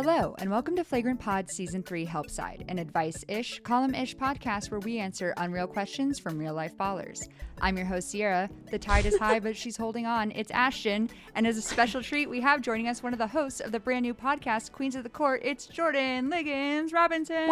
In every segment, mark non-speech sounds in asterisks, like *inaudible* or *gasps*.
Hello, and welcome to Flagrant Pod Season 3 Help Side, an advice ish, column ish podcast where we answer unreal questions from real life ballers. I'm your host, Ciara. The tide is high, but she's holding on. It's Ashtyn. And as a special treat, we have joining us one of the hosts of the brand new podcast, Queens of the Court. It's Jordan Ligons Robinson.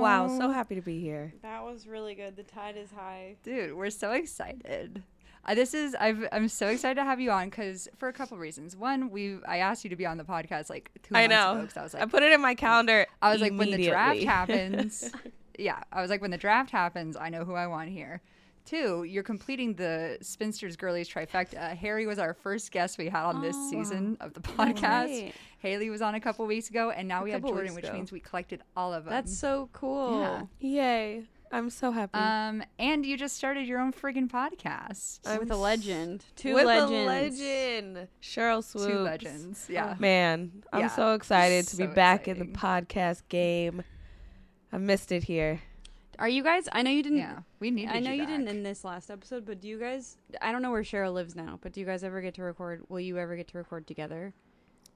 Wow, so happy to be here. That was really good. The tide is high. Dude, we're so excited. Uh, this is I've, I'm so excited to have you on because for a couple reasons. One, we I asked you to be on the podcast like two I months know. ago 'cause I was like, I put it in my calendar. I was like, when the draft immediately. happens, *laughs* yeah, I was like, when the draft happens, I know who I want here. Two, you're completing the Spinsters Girlies trifecta. Harry was our first guest we had on this Oh, season of the podcast. right. Haley was on a couple weeks ago, and now A we have couple Jordan, weeks which ago. means we collected all of them. That's so cool. Yeah. Yay! I'm so happy. um, and you just started your own friggin' podcast. I'm With a legend. Two With legends. a legend, Sheryl Swoopes. Two legends, yeah. Man, I'm Yeah. so excited to be So back in the podcast game. I missed it here. Are you guys? I know you didn't. Yeah, we need. I know you didn't in this last episode, but do you guys? I don't know where Sheryl lives now, but do you guys ever get to record? Will you ever get to record together?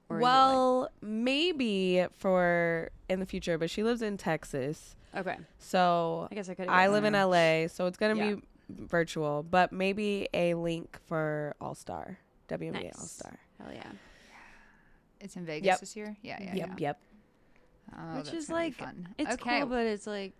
Or is it well, maybe for in the future, but she lives in Texas, like- okay. so I guess I could. I live in LA, so it's gonna Yeah. be virtual, but maybe a link for All Star WNBA Nice. All Star. Hell yeah. It's in Vegas Yep. this year. Yeah, yeah, Yep, yeah. yep. Oh, Which that's is like- fun. It's okay. cool, but it's like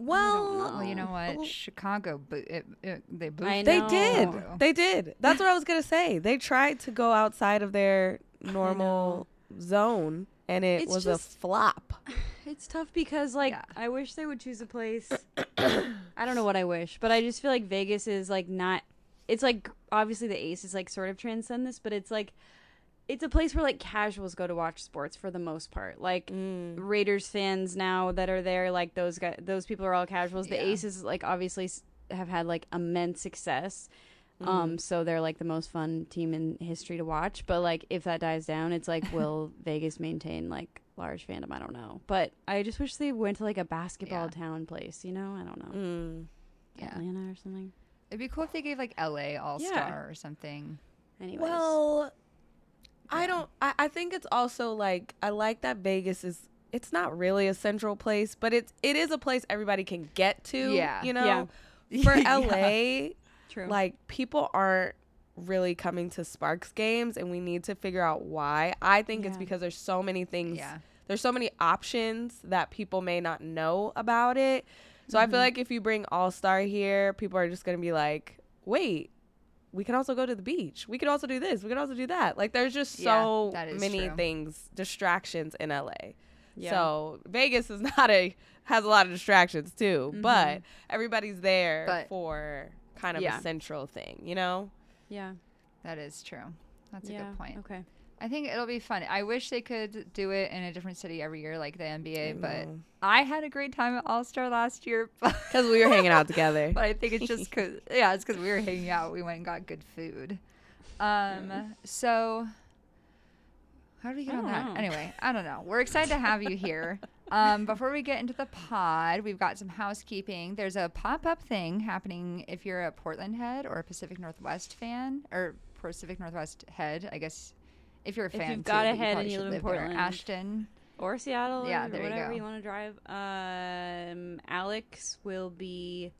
Well, Well, you know what? well, Chicago, but it, it, they boosted. They did. They did. That's what I was gonna say. They tried to go outside of their normal zone, and it It's was just- a flop. *laughs* It's tough because like Yeah. I wish they would choose a place. *coughs* I don't know what I wish, but I just feel like Vegas is like not. It's like obviously the Aces like sort of transcend this, but it's like it's a place where like casuals go to watch sports for the most part. Like Mm. Raiders fans now that are there, like those guys, those people are all casuals. The Yeah. Aces like obviously have had like immense success. Mm-hmm. Um, so they're like the most fun team in history to watch. But like, if that dies down, it's like, *laughs* will Vegas maintain like large fandom? I don't know. But I just wish they went to like a basketball Yeah. town place. You know, I don't know, Mm. Yeah. Atlanta or something. It'd be cool if they gave like LA All Yeah. Star or something. Anyways, Well, I don't. I, I think it's also like I like that Vegas is. It's not really a central place, but it's it is a place everybody can get to. Yeah. you know. Yeah. For *laughs* Yeah. LA, true. like people aren't really coming to Sparks games, and we need to figure out why. I think it's because there's so many things Yeah. there's so many options that people may not know about it. So I Mm-hmm. feel like if you bring All Star here, people are just gonna be like, wait, we can also go to the beach. We could also do this. We can also do that. Like there's just so is many true. things, distractions in LA. yeah. So Vegas is *laughs* not a has a lot of distractions too, Mm-hmm. but everybody's there But- for kind of Yeah. a central thing, you know? Yeah, That is true. That's a good point. Okay. I think it'll be fun. I wish they could do it in a different city every year, like the NBA. But. I had a great time at All Star last year. *laughs* Because we were hanging out together. *laughs* but I think it's just *laughs* because, yeah, it's because we were hanging out. We went and got good food. Um. So, how do we get on that? know. Anyway, I don't know. We're excited to have you here. *laughs* Um, before we get into the pod, we've got some housekeeping. There's a pop up thing happening if you're a Portland head or a Pacific Northwest fan or Pacific Northwest head, I guess. If you're a If fan, you've too, got a head probably and you live in there. Portland. Ashtyn. Or Seattle, Yeah, or there you whatever go. you, want to drive. Um, Alex will be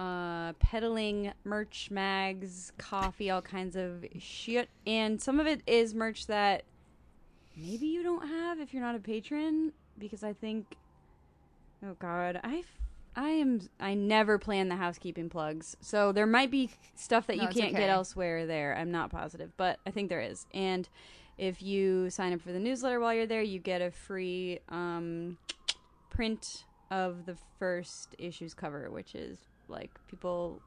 uh, peddling merch, mags, coffee, all kinds of shit, and some of it is merch that maybe you don't have if you're not a patron, because I think, oh god, I. I am. I never plan the housekeeping plugs, so there might be stuff that No, you can't okay. get elsewhere. There, I'm not positive, but I think there is. And if you sign up for the newsletter while you're there, you get a free um, print of the first issue's cover, which is like people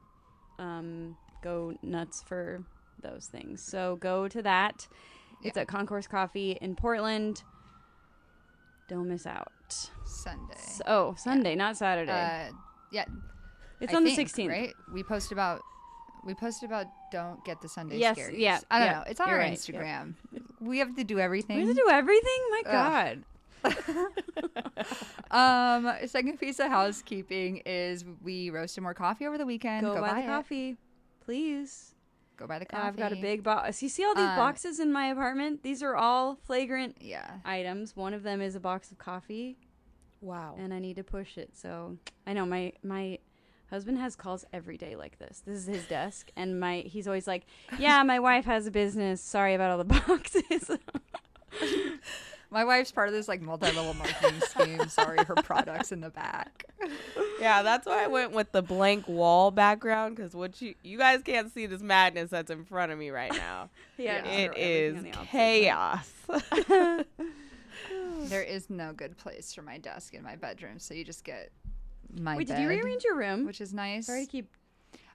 um, go nuts for those things. So go to that. It's at Concourse Coffee in Portland. Don't miss out. Sunday. S- oh, Sunday, not Saturday. Uh, yeah, it's I on think, the 16th. right? We posted about we posted about don't get the Sunday Yes, scaries. yeah, I don't yeah, know. It's on our right, Instagram. We have to do everything. We have to do everything? My Ugh. God. *laughs* um, second piece of housekeeping is we roasted more coffee over the weekend. Go, Go, buy, buy the it. coffee, please. Go buy the coffee. I've got a big box. You see all these Uh, boxes in my apartment? These are all flagrant Yeah. items. One of them is a box of coffee, Wow. and I need to push it. So I know my my husband has calls every day like this. This is his desk, and my he's always like, "Yeah, my wife has a business. Sorry about all the *laughs* boxes." *laughs* My wife's part of this like multi-level marketing scheme. Sorry, her products in the back. Yeah, that's why I went with the blank wall background because what you you guys can't see this madness that's in front of me right *laughs* now. Yeah. just it throw everything is on the opposite chaos. There is no good place for my desk in my bedroom, so you just get my Wait, did you rearrange your room? which is nice. Sorry to keep.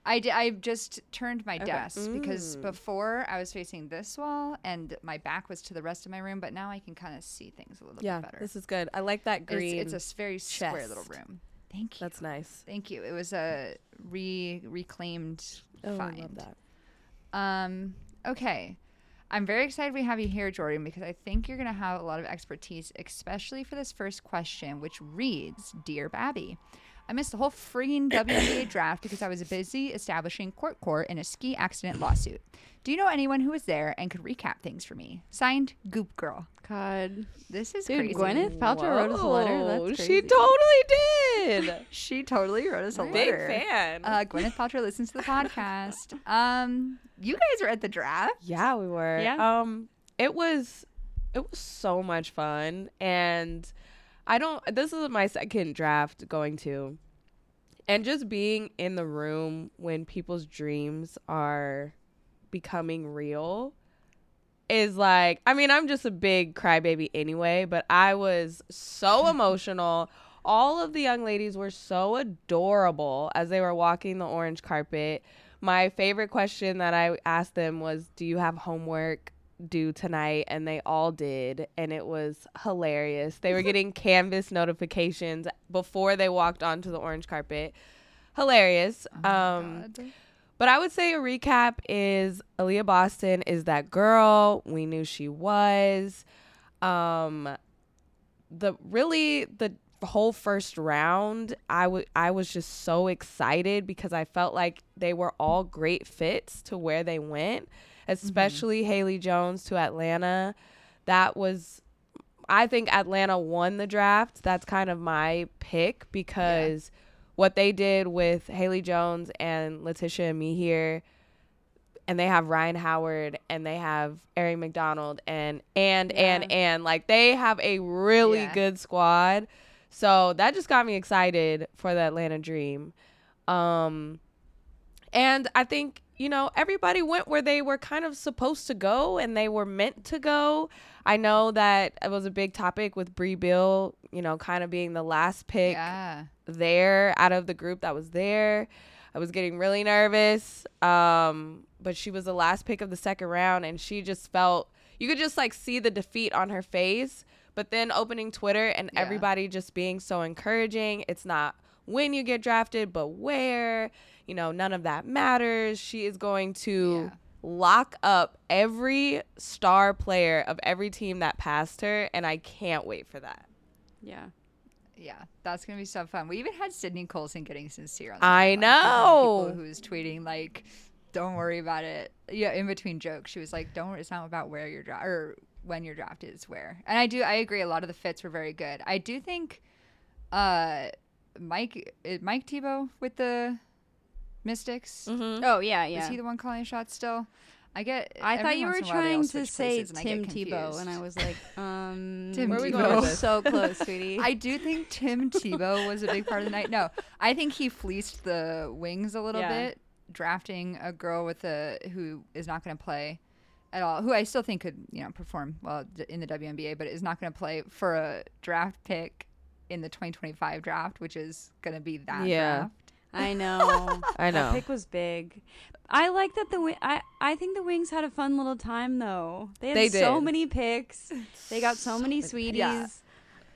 I did, I just turned my Okay. desk because Mm. before I was facing this wall and my back was to the rest of my room, but now I can kind of see things a little yeah, bit better. this is good. I like that green. it's a very square little room. Thank you. that's nice. Thank you. It was a re reclaimed Oh, find. I love that. Um, okay. I'm very excited we have you here, Jordan, because I think you're going to have a lot of expertise, especially for this first question, which reads Dear Babby, I missed the whole frigging WNBA *coughs* draft because I was busy establishing court court in a ski accident lawsuit. Do you know anyone who was there and could recap things for me? Signed, Goop Girl. God, This is dude, crazy. Gwyneth Paltrow wrote us a letter. Whoa, That's she totally did. *laughs* She totally wrote us a Big letter. fan. Uh, Gwyneth Paltrow listens to the podcast. *laughs* Um, you guys were at the draft. Yeah, we were. Yeah. Um it was it was so much fun and I don't this is my second draft going to. And just being in the room when people's dreams are becoming real is like I mean, I'm just a big crybaby anyway, but I was so *laughs* emotional. All of the young ladies were so adorable as they were walking the orange carpet. My favorite question that I asked them was, "Do you have homework due tonight?" And they all did, and it was hilarious. They were getting *laughs* Canvas notifications before they walked onto the orange carpet. Hilarious. Oh um but I would say a recap is Aaliyah Boston is that girl. We knew she was. Um the really the whole first round, I would I was just so excited because I felt like they were all great fits to where they went, especially Haley Jones to Atlanta. That was I think Atlanta won the draft. That's kind of my pick because what they did with Haley Jones and Laeticia Amihere, and they have Rhyne Howard and they have Aari McDonald and and and and like they have a really Yeah. good squad. So that just got me excited for the Atlanta Dream. Um and I think, you know, everybody went where they were kind of supposed to go and they were meant to go. I know that it was a big topic with Brea Beal, you know, kind of being the last pick Yeah. there out of the group that was there. I was getting really nervous. Um, but she was the last pick of the second round and she just felt you could just like see the defeat on her face. But then opening Twitter and Yeah. everybody just being so encouraging. It's not when you get drafted, but where. You know, none of that matters. She is going to Yeah. lock up every star player of every team that passed her, and I can't wait for that. Yeah. Yeah, that's gonna be so fun. We even had Sydney Colson getting sincere. On the I timeline. know. People who was tweeting like, "Don't worry about it." Yeah, in between jokes, she was like, "Don't. worry, It's not about where you're dra- or when you're drafted. It's where." And I do. I agree. A lot of the fits were very good. I do think, uh, Mike Mike Thibault with the Mystics. Mm-hmm. Oh yeah, yeah. Is he the one calling shots still? I get. I thought you were in a while they all trying to say places and Tim Tebow, and I was like, *laughs* um, Tim Where are we Tebow. going We're so close, *laughs* sweetie. I do think Tim Tebow was a big part of the night. No, I think he fleeced the wings a little Yeah. bit, drafting a girl with a who is not going to play at all. Who I still think could you know perform well in the WNBA, but is not going to play for a draft pick in the 2025 draft, which is going to be that Yeah. draft. I know. *laughs* I know. That pick was big. I like that the wi- I I think the Wings had a fun little time though. They had They so many picks. They got so, many many- sweeties. yeah.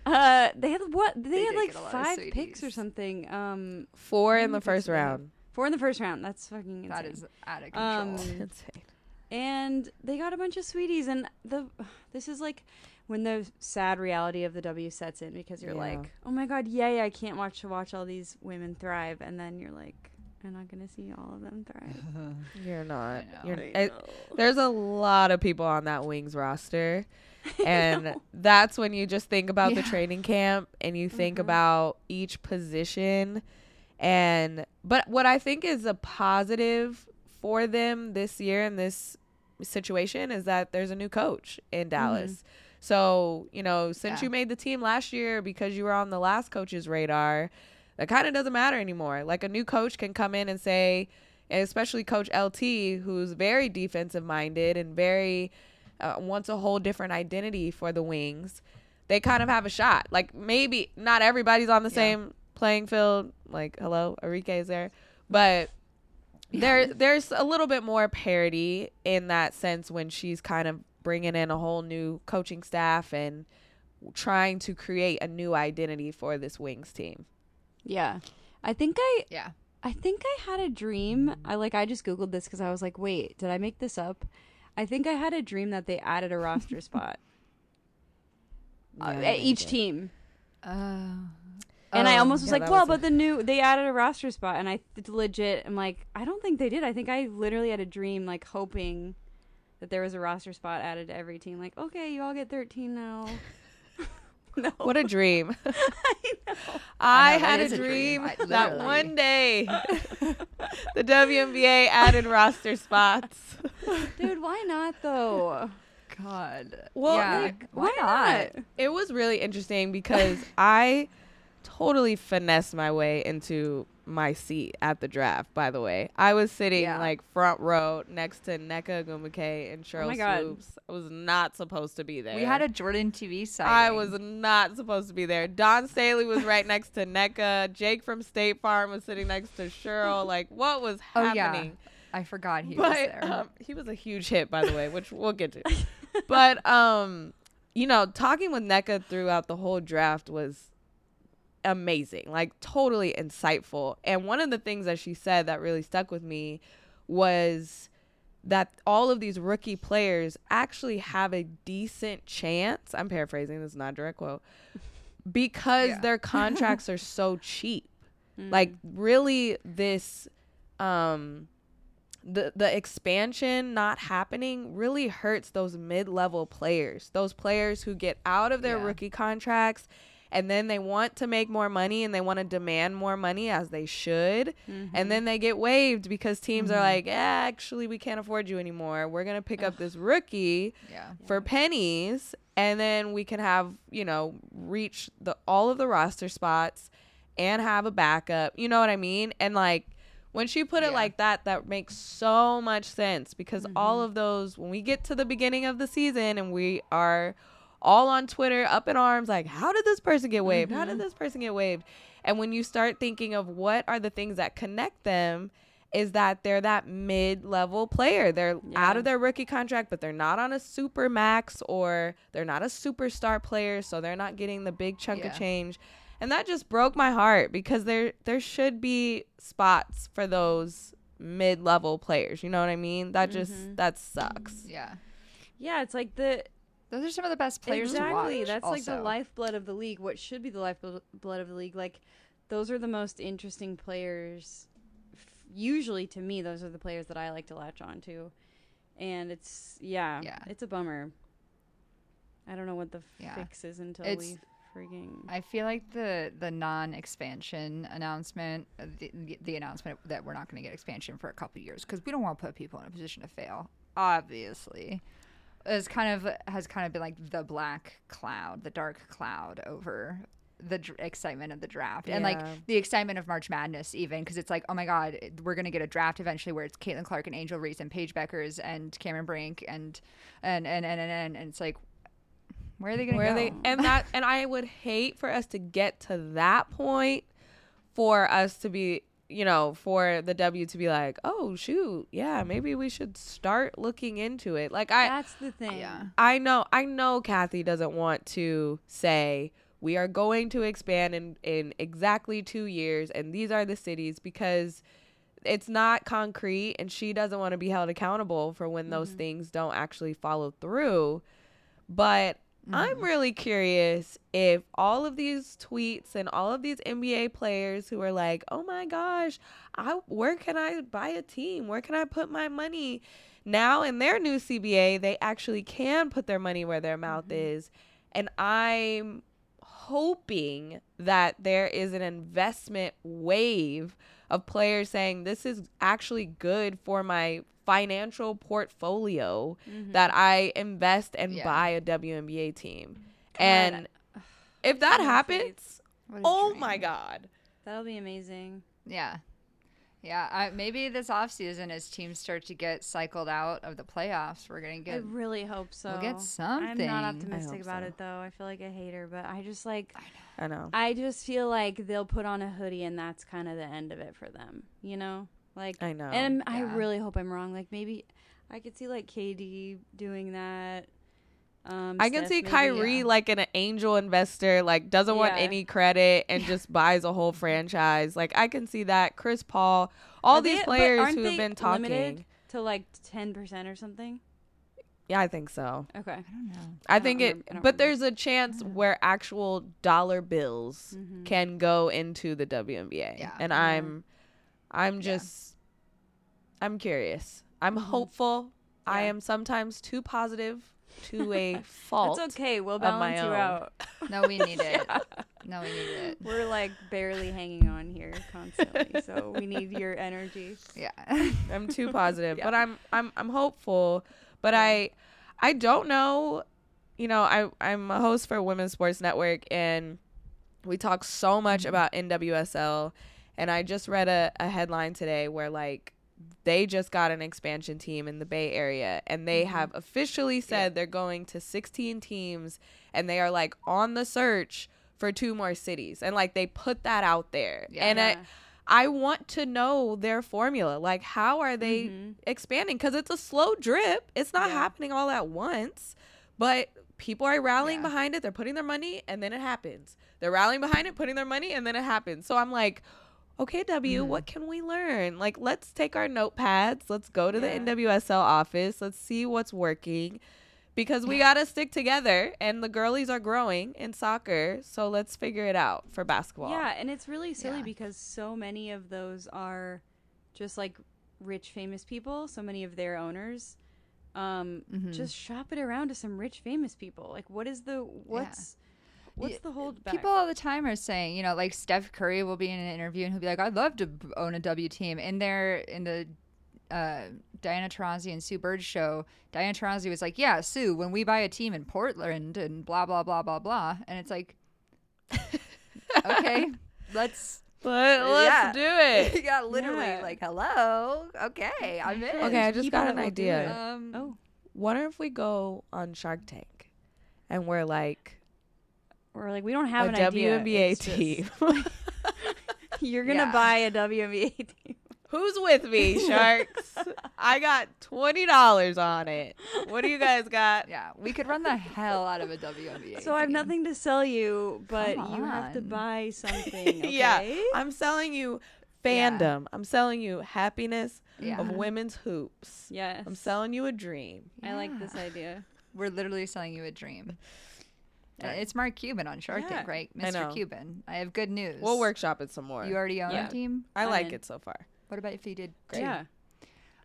Uh, they had what? They, They had like get a lot of five picks or something. Um, Four in the first round. four in the first round. That's fucking insane. That is out of control. Um, *laughs* Insane. and they got a bunch of sweeties and the this is like when the sad reality of the W sets in because you're Yeah. like, "Oh my god, yay, I can't watch to watch all these women thrive." And then you're like, I'm not gonna see all of them thrive. *laughs* You're not. know. You're, I it- there's a lot of people on that Wings roster. *laughs* And that's when you just think about the training camp and you think Mhm. about each position. And, but what I think is a positive for them this year in this situation is that there's a new coach in Dallas. So, you know, since Yeah. you made the team last year because you were on the last coach's radar, that kind of doesn't matter anymore. Like a new coach can come in and say, and especially Coach LT, who's very defensive minded and very uh, wants a whole different identity for the Wings. They kind of have a shot. Like maybe not everybody's on the Yeah. same playing field. Like hello, Arike is there, but *laughs* there there's a little bit more parity in that sense when she's kind of bringing in a whole new coaching staff and trying to create a new identity for this Wings team. Yeah, I think I Yeah. I think I had a dream. I like I just googled this because I was like, wait, did I make this up? I think I had a dream that they added a roster *laughs* spot uh, at each maybe. team, Oh. and I Oh, almost was yeah, like, well, was a- but the new they added a roster spot, and I th- legit am like, I don't think they did. I think I literally had a dream like hoping that there was a roster spot added to every team. Like, okay, you all get thirteen now. Oh. *laughs* no, What a dream. *laughs* I know. *laughs* I, I know, had is a a dream. dream, I- that one day the WNBA added roster spots. dude. Why not though? God. Well, yeah. like, why, not? It was really interesting because I totally finessed my way into my seat at the draft, by the way. I was sitting Yeah. like front row next to Nneka Ogwumike and Sheryl my God. Swoopes. I was not supposed to be there. We had a Jordan TV sighting. I was not supposed to be there. Dawn Staley was right next to Nneka. Jake from State Farm was sitting next to Sheryl. *laughs* Like, what was Oh, yeah. happening? I forgot he was there. um, he was a huge hit, by the way, which we'll get to. *laughs* but um, you know, talking with Nneka throughout the whole draft was amazing, like totally insightful. And one of the things that she said that really stuck with me was that all of these rookie players actually have a decent chance. I'm paraphrasing, this is not a direct quote. Because Yeah. their contracts are so cheap. Mm. Like really this um the the expansion not happening really hurts those mid-level players. Those players who get out of their Yeah. rookie contracts and then they want to make more money and they want to demand more money as they should Mhm. and then they get waived because teams are Mhm. like, eh, actually we can't afford you anymore. We're going to pick up this rookie yeah. for pennies and then we can have you know reach the all of the roster spots and have a backup you know what i mean and like when she put it Yeah. like that that makes so much sense because all Mhm. of those when we get to the beginning of the season and we are all on twitter up in arms like how did this person get waived how did Mhm. this person get waived and when you start thinking of what are the things that connect them is that they're that mid-level player. They're out of their rookie contract, but they're not on a super max or they're not a superstar player, so they're not getting the big chunk Yeah. of change. And that just broke my heart because there there should be spots for those mid-level players. You know what I mean? That just Mhm. that sucks. Yeah. yeah, it's like the Those are some of the best players exactly. That's like the lifeblood of the league. What should be the lifeblood of the league? Like those are the most interesting players. Usually, to me, those are the players that I like to latch on to. And it's yeah, Yeah. it's a bummer. I don't know what the Yeah. fix is until It's- we freaking. I feel like the the non-expansion announcement, uh, the, the, the announcement that we're not going to get expansion for a couple years because we don't want to put people in a position to fail. Obviously, is kind of has kind of been like the black cloud, the dark cloud over the dr- excitement of the draft. And like the excitement of March Madness even because it's like oh my god we're gonna get a draft eventually where it's Caitlin Clark and Angel Reese and Paige Bueckers and Cameron Brink and and and and and, and, and it's like where are they gonna Where go? they? And that and I would hate for us to get to that point for us to be you know for the W to be like oh shoot yeah maybe we should start looking into it like I That's the thing. yeah. I know I know Cathy doesn't want to say we are going to expand in in exactly 2 years and these are the cities because it's not concrete and she doesn't want to be held accountable for when those Mhm. things don't actually follow through but I'm mm-hmm. really curious if all of these tweets and all of these NBA players who are like, "Oh my gosh, I where can I buy a team? Where can I put my money?" Now in their new CBA, they actually can put their money where their mouth mm-hmm. is. And I'm hoping that there is an investment wave of players saying this is actually good for my financial portfolio mm-hmm. that I invest and Yeah. buy a WNBA team. God, and if that happens, oh dream. my god. That'll be amazing. Yeah. Yeah, I, maybe this offseason as teams start to get cycled out of the playoffs, we're going to I really hope so. We'll get something. I'm not optimistic about so. it though. I feel like a hater, but I just like I know. I just feel like they'll put on a hoodie and that's kind of the end of it for them. You know, like I know. And I really hope I'm wrong. Like maybe I could see like KD doing that. Um, I can Steph see maybe, Kyrie yeah. like an angel investor, like doesn't want any credit and *laughs* just buys a whole franchise. Like I can see that. Chris Paul, all Are these they- players who have been talking. to like ten percent or something. Yeah, I think so. Okay. I don't know. I, I think it, remember- I but remember. there's a chance where actual dollar bills Mhm. can go into the WNBA. Yeah. And Yeah. I'm, I'm Yeah. just, I'm curious. I'm Mhm. hopeful. I am sometimes too positive to a *laughs* fault. That's okay. We'll balance you own. out. *laughs* No, we need it. No, we need it. We're like barely hanging on here constantly, so *laughs* we need your energy. Yeah. I'm too positive, Yeah. but I'm I'm I'm hopeful. But I I don't know. You know, I I'm a host for Women's Sports Network, and we talk so much Mm-hmm. about NWSL. And I just read a, a headline today where like they just got an expansion team in the Bay Area, and they Mm-hmm. have officially said they're going to 16 teams, and they are like on the search for two more cities, and like they put that out there, Yeah. and I. I want to know their formula. Like, how are they Mhm. expanding? Because it's a slow drip. It's not Yeah. happening all at once, but people are rallying Yeah. behind it. They're putting their money, and then it happens. They're rallying behind it, putting their money, and then it happens. So I'm like, okay, W, Mhm. what can we learn? Like, let's take our notepads. Let's go to the Yeah. NWSL office. Let's see what's working. Because we got to stick together, and the girlies are growing in soccer. So let's figure it out for basketball. Yeah, and it's really silly Yeah. because so many of those are just like rich, famous people. So many of their owners um, Mhm. just shop it around to some rich, famous people. Like, what is the what's what's the hold back? People all the time are saying, you know, like Steph Curry will be in an interview and he'll be like, "I'd love to own a W team." In they're in the uh, Diana Taurasi and Sue Bird show. Diana Taurasi was like, "Yeah, Sue, when we buy a team in Portland and blah blah blah blah blah," and it's like, *laughs* okay, *laughs* let's. But let's do it. *laughs* yeah, literally, Yeah. like, hello, okay, I'm in. Okay, I just People got an idea. Um, oh, Wonder if we go on Shark Tank and we're like or like we don't have a an idea. WNBA It's just- team. *laughs* You're gonna Yeah. buy a WNBA *laughs* team. Who's with me, *laughs* Sharks? I got twenty dollars on it. What do you guys got? yeah, we could run the hell out of a WNBA. So I have nothing to sell you, but you have to buy something. Okay? Yeah, I'm selling you Yeah. fandom. I'm selling you happiness Yeah. of women's hoops. Yes. I'm selling you a dream. I like this idea. We're literally selling you a dream. Uh, Right. It's Mark Cuban on Shark Tank, Yeah. right? I Mr. know. Cuban. I have good news. We'll workshop it some more. You already own Yeah. a team? I I'm like in. it so far. What about if you did? Great. Yeah.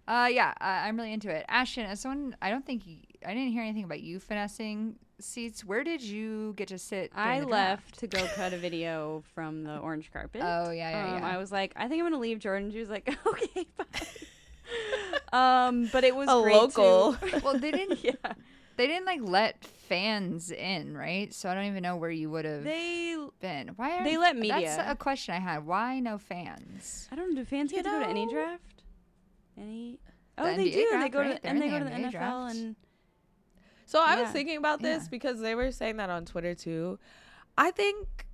Uh, yeah, I I'm really into it. Ashtyn, as someone, I don't think, I didn't hear anything about you finessing seats. Where did you get to sit? I left to go cut a video *laughs* from the orange carpet. Oh, yeah, yeah, um, yeah. I was like, I think I'm gonna leave Jordan. She was like, *laughs* okay, bye. *laughs* um, but it was A local. to- well, they didn't, yeah, they didn't like let fans in, right? So I don't even know where you would have they. been. Why? they aren't- let media? That's a question I had. Why no fans? I don't. Do fans You get to go to any draft? Any? Oh, The they NBA do. they go right? to They're and they the go to the NFL draft. and So I was thinking about this Yeah. because they were saying that on Twitter too. I think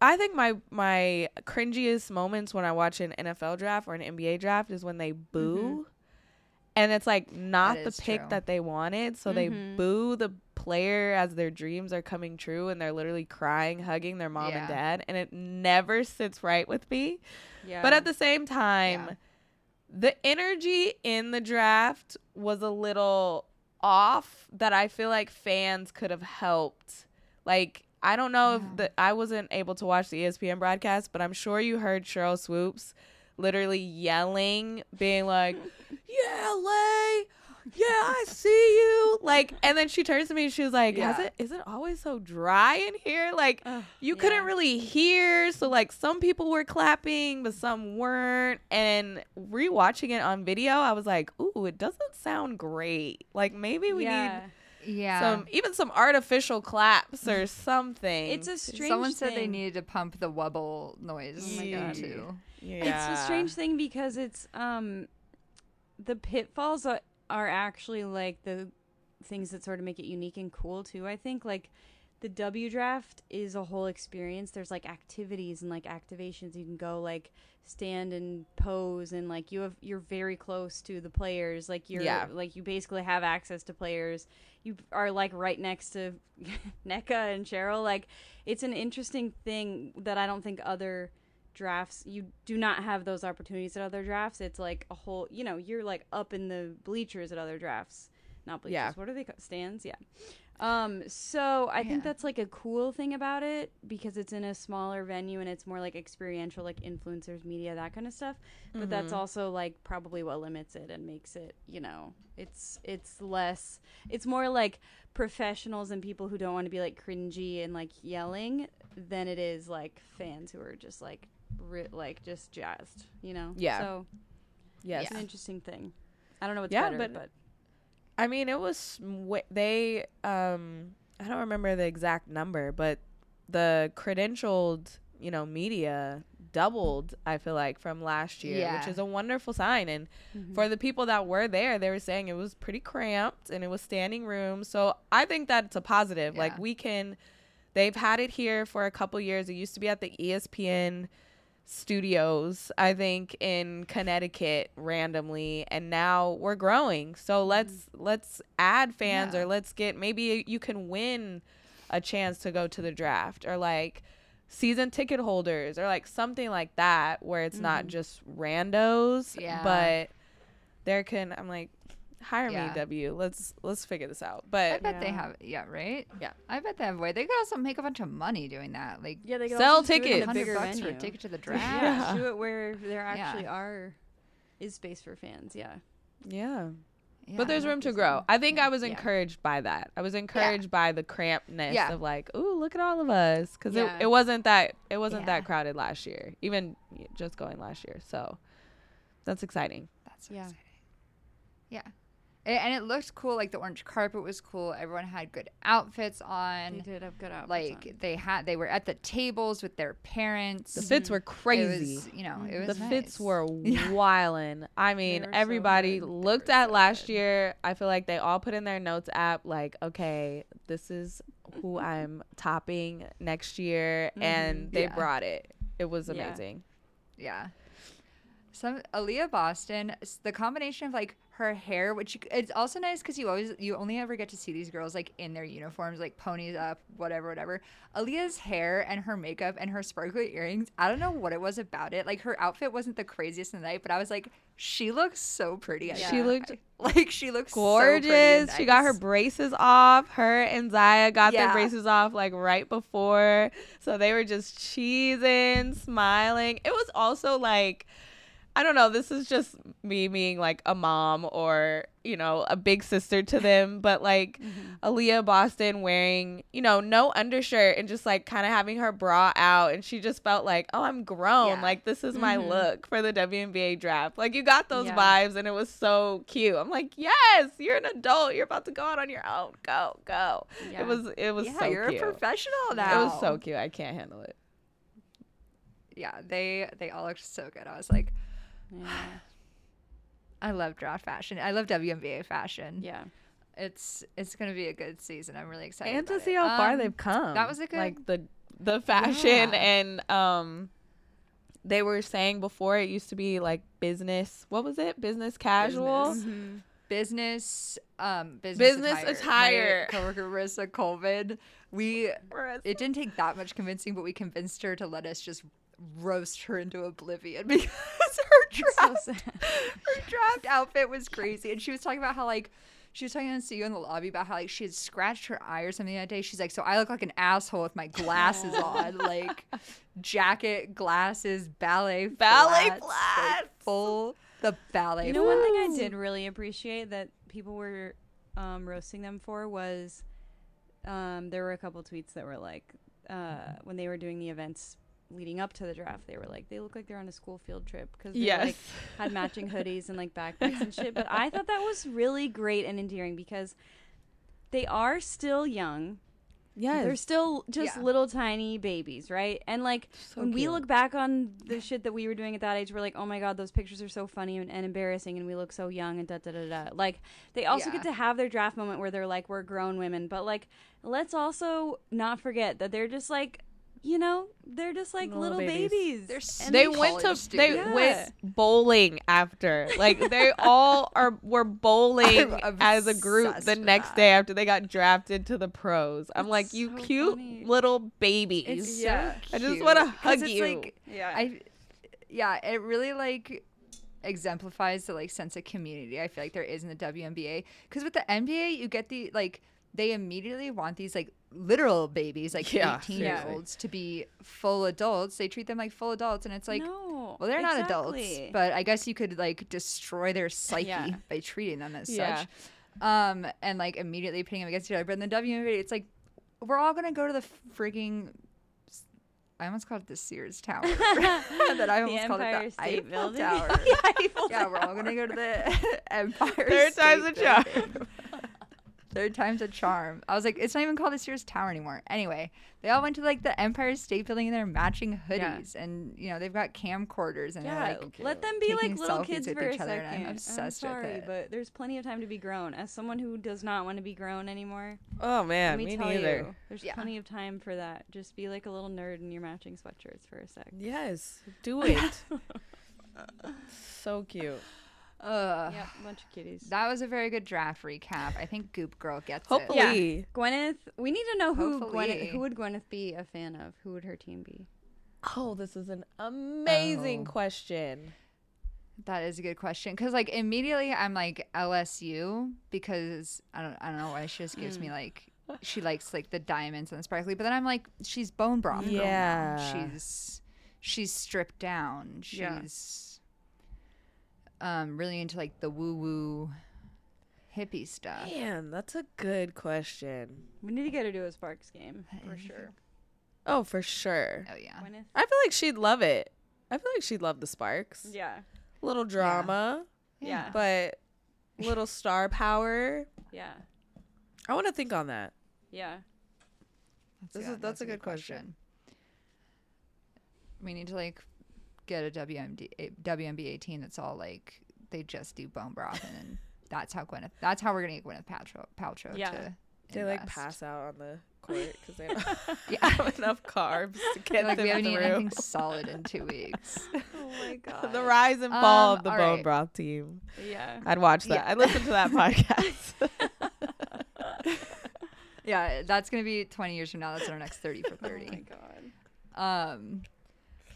I think my my cringiest moments when I watch an NFL draft or an NBA draft is when they boo. Mm-hmm. And it's like not That the pick true. that they wanted, so they Mhm. boo the player as their dreams are coming true and they're literally crying, hugging their mom Yeah. and dad, and it never sits right with me. yeah. But at the same time, Yeah. the energy in the draft was a little off that I feel like fans could have helped. Like I don't know if the I wasn't able to watch the ESPN broadcast, but I'm sure you heard Sheryl Swoopes literally yelling, being like, *laughs* "Yeah, Lay, yeah, I see you." Like, and then she turns to me and she was like, "Has it? Is it always so dry in here? Like, Ugh, you couldn't yeah. really hear. So like some people were clapping, but some weren't. And rewatching it on video, I was like, "Ooh, it doesn't sound great. Like maybe we yeah. need." Yeah. some even some artificial claps or *laughs* something. It's a strange Someone said they needed to pump the wubble noise Oh my God. too. Yeah. It's a strange thing because it's um the pitfalls are, are actually like the things that sort of make it unique and cool too. I think like the W draft is a whole experience. There's like activities and like activations you can go like stand and pose and like you have you're very close to the players. Like you're Yeah. like you basically have access to players. You are like right next to *laughs* Nneka and Sheryl. Like it's an interesting thing that I don't think other drafts you do not have those opportunities at other drafts. It's like a whole you know, you're like up in the bleachers at other drafts. Not bleachers. Yeah. What are they called? Stands? Yeah. Um, so I Yeah. think that's like a cool thing about it because it's in a smaller venue and it's more like experiential, like influencers, media, that kind of stuff. But that's Mhm. also like probably what limits it and makes it, you know, it's it's less, it's more like professionals and people who don't want to be like cringy and like yelling than it is like fans who are just like, ri- like just jazzed, you know. Yeah. So yes. it's an interesting thing. I don't know what's Yeah, better, but- but, I mean, it was wa- they. Um, I don't remember the exact number, but the credentialed, you know, media doubled. I feel like from last year, which is a wonderful sign. And Mhm. for the people that were there, they were saying it was pretty cramped and it was standing room. So I think that's a positive. Like we can. They've had it here for a couple years. It used to be at the ESPN studios, I think in Connecticut randomly and now we're growing. So let's let's add fans Yeah. or let's get maybe you can win a chance to go to the draft or like season ticket holders or like something like that where it's not Mhm. just randos Yeah. but there can I'm like hire Yeah. me W let's let's figure this out but I but bet they Yeah. have, yeah, right? Yeah. I bet they have a way. They could also make a bunch of money doing that. Like, yeah, they could Sell also just do it in tickets. a hundred bigger bucks for a ticket to the Yeah, draft. Yeah. do it where there Yeah. actually are is space for fans. Yeah. yeah Yeah. but there's room to grow. I think I was Yeah. encouraged by that. I was encouraged by the crampedness Yeah. of like, ooh, look at all of us, because Yeah. it, it wasn't that it wasn't Yeah. that crowded last year, even just going last year. So that's exciting. That's so Yeah. exciting. Yeah. A- And it looked cool. Like the orange carpet was cool. Everyone had good outfits They on. did have good outfits. Like on. they had, they were at the tables with their parents. The fits were crazy. It was, you know, it the was fits nice. were *laughs* Yeah. wildin'. I mean, were so everybody looked at so last good. year. I feel like they all put in their notes app, like, okay, this is who *laughs* I'm topping next year, and Mhm. they Yeah. brought it. It was Yeah. amazing. Yeah. Some Aaliyah Boston, the combination of like her hair, which it's also nice because you always you only ever get to see these girls like in their uniforms, like ponies up, whatever, whatever. Aaliyah's hair and her makeup and her sparkly earrings. I don't know what it was about it. Like her outfit wasn't the craziest in the night, but I was like, she looks so pretty. Yeah. She that looked *laughs* like she looks so pretty and gorgeous. she got her braces off. Her and Zia got their braces off like right before. So they were just cheesing, smiling. It was also like I don't know, this is just me being like a mom or, you know, a big sister to them, *laughs* but like Mhm. Aaliyah Boston wearing, you know, no undershirt and just like kind of having her bra out and she just felt like, "Oh, I'm grown. Yeah. Like this is my Mhm. look for the WNBA draft." Like you got those Yeah. vibes and it was so cute. I'm like, "Yes, you're an adult. You're about to go out on your own. Go, go." Yeah. It was it was yeah, so you're cute. a professional now. It was so cute. I can't handle it. Yeah, they they all looked so good. I was like, Yeah. I love draft fashion. I love WNBA fashion. yeah. It's it's gonna be a good season. I'm really excited. and to see it. how far Um, they've come. that was a good- like the the fashion Yeah. and um they were saying before it used to be like business. What was it? Business casual. Business. Mhm. business um business, Business attire. attire. Coworker Marissa Colvin. We Marissa. it didn't take that much convincing, but we convinced her to let us just roast her into oblivion *laughs* because her It's so her draft outfit was crazy and she was talking about how like she was talking to see you in the lobby about how like she had scratched her eye or something that day. She's like, so I look like an asshole with my glasses *laughs* on, like jacket, glasses, ballet, Ballet flats, like, full the ballet. You know, one thing I did really appreciate that people were um, roasting them for was um, there were a couple tweets that were like uh, when they were doing the events leading up to the draft, they were like they look like they're on a school field trip because they Yes. like had matching *laughs* hoodies and like backpacks and shit. But I thought that was really great and endearing because they are still young. yes. They're still just Yeah. little tiny babies, right? And like So when we look back on the shit that we were doing at that age, we're like, oh my god, those pictures are so funny and, and embarrassing, and we look so young and da da da da. Like they also Yeah. get to have their draft moment where they're like, we're grown women, but like let's also not forget that they're just like, you know, they're just like Little little, babies. babies. They're And they went to they. Yeah. went bowling after like they *laughs* all are were bowling *laughs* as a group the next that. day after they got drafted to the pros i'm That's like you so cute funny. little babies It's Yeah. so I just want to hug it's you. Like, yeah. I, yeah, it really like exemplifies the like sense of community. I feel like there is in the WNBA because with the NBA, you get the like they immediately want these like literal babies, like Yeah, eighteen year olds, to be full adults. They treat them like full adults, and it's like. no, Well, they're not adults, but I guess you could like destroy their psyche Yeah. by treating them as Yeah. such, um, and like immediately pitting them against each other. But in the WNBA, it's like we're all gonna go to the freaking. I almost called it the Sears Tower. *laughs* that I The almost called Empire it the State Eiffel Building. Tower. *laughs* yeah, Eiffel yeah, we're all gonna go to the *laughs* Empire. third time's a State charm. Third time's a charm. I was like, it's not even called the Sears Tower anymore. Anyway, they all went to like the Empire State Building in their matching Yeah. hoodies, and you know they've got camcorders and Yeah, they're like let them be like little kids with for each a other, second. and I'm obsessed with sorry, it. but there's plenty of time to be grown. As someone who does not want to be grown anymore, oh man let me, me tell neither you, there's Yeah. plenty of time for that. Just be like a little nerd in your matching sweatshirts for a sec. yes do *laughs* it *laughs* so cute Ugh. yeah, bunch of kitties. That was a very good draft recap. I think Goop Girl gets it. hopefully it. Gwyneth, we need to know who Hopefully. Gwyneth, who would Gwyneth be a fan of? Who would her team be? oh this is an amazing Oh. question That is a good question because like immediately I'm like LSU because I don't I don't know why she just gives Mm. me like she likes like the diamonds and the sparkly, but then I'm like she's bone broth. girl now. Yeah. she's she's stripped down. She's Yeah. Um really into like the woo woo hippie stuff. man that's a good question We need to get her to a Sparks game for sure. oh for sure Oh yeah. Gwyneth. I feel like she'd love it. I feel like she'd love the Sparks. Yeah. Little drama, Yeah. but little star power. Yeah. I want to think on that. Yeah. This is- that's a good question. We need to like get a WMD, a WNBA team that's all like they just do bone broth and then *laughs* that's how Gwyneth. That's how we're gonna get Gwyneth Paltrow. Paltrow Yeah. to They like pass out on the court because they don't *laughs* Yeah. have *laughs* enough carbs to get like them we haven't through. eaten anything solid in two weeks. Oh my god. the rise and fall Um, of the bone right. broth team. Yeah. I'd watch that. Yeah. I'd listen to that podcast. yeah, that's gonna be 20 years from now. That's our next 30 for 30. Oh my 30. god. Um,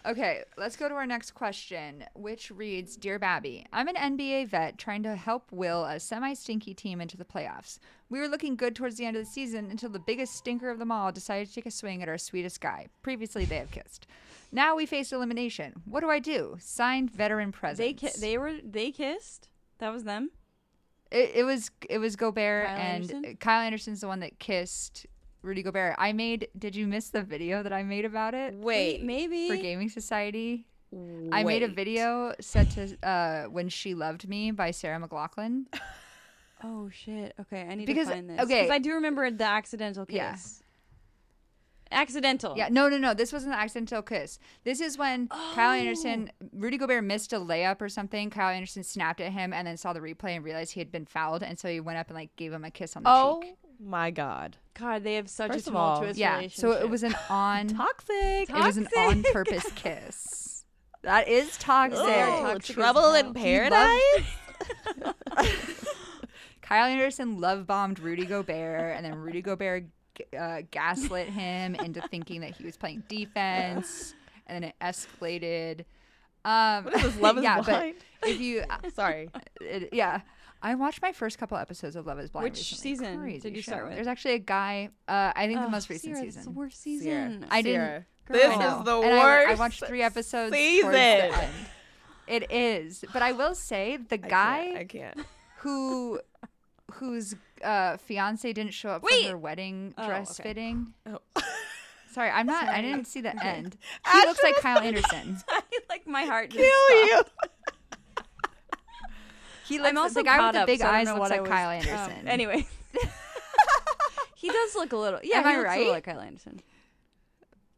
okay, let's go to our next question, which reads Dear Babby, I'm an NBA vet trying to help will a semi stinky team into the playoffs. We were looking good towards the end of the season until the biggest stinker of them all decided to take a swing at our sweetest guy. Previously, they have kissed. Now we face elimination. What do I do? Signed veteran presence. They ki- they were they kissed. That was them. it, it was it was Gobert Kyle and Anderson? Kyle Anderson's the one that kissed Rudy Gobert. I made. Did you miss the video that I made about it Wait, maybe. for Gaming Society? I made a video set to uh, "When She Loved Me" by Sarah McLachlan. Oh shit. Okay, I need Because- to find this. okay. Because I do remember the accidental kiss. Yeah. Accidental. Yeah, no, no, no. This wasn't an accidental kiss. This is when Kyle Anderson, Rudy Gobert missed a layup or something. Kyle Anderson snapped at him and then saw the replay and realized he had been fouled, and so he went up and like gave him a kiss on the Oh cheek. My god, God, they have such First a of all- tumultuous Yeah, so it was an on. toxic. It was an Toxic. on purpose *laughs* kiss. That is toxic. They Oh, toxic trouble in paradise. *laughs* Kyle Anderson love bombed Rudy Gobert, and then Rudy Gobert uh, gaslit him into thinking that he was playing defense, and then it escalated. Um, What is this? *laughs* Love is yeah, blind. but if you, Sorry. it, yeah, I watched my first couple episodes of Love Is Blind. Which recently. season Crazy did you start show. with? There's actually a guy. Uh, I think the most recent Ciara, season. the worst Ciara. season. I didn't- Girl. This I is the And worst. I, I watched three episodes season. It is, but I will say the I can't, guy I can't. *laughs* who whose uh, fiance didn't show up Wait. for her wedding Oh, dress okay. fitting. Oh. Sorry, I'm not. I didn't see the end. He looks like Kyle Anderson. *laughs* like my heart Kill you. He looks I'm also the guy caught with the up, big so eyes know looks like was- Kyle um, Anderson. anyway, *laughs* he does look a little. Yeah, Am he I looks a little right? like Kyle Anderson.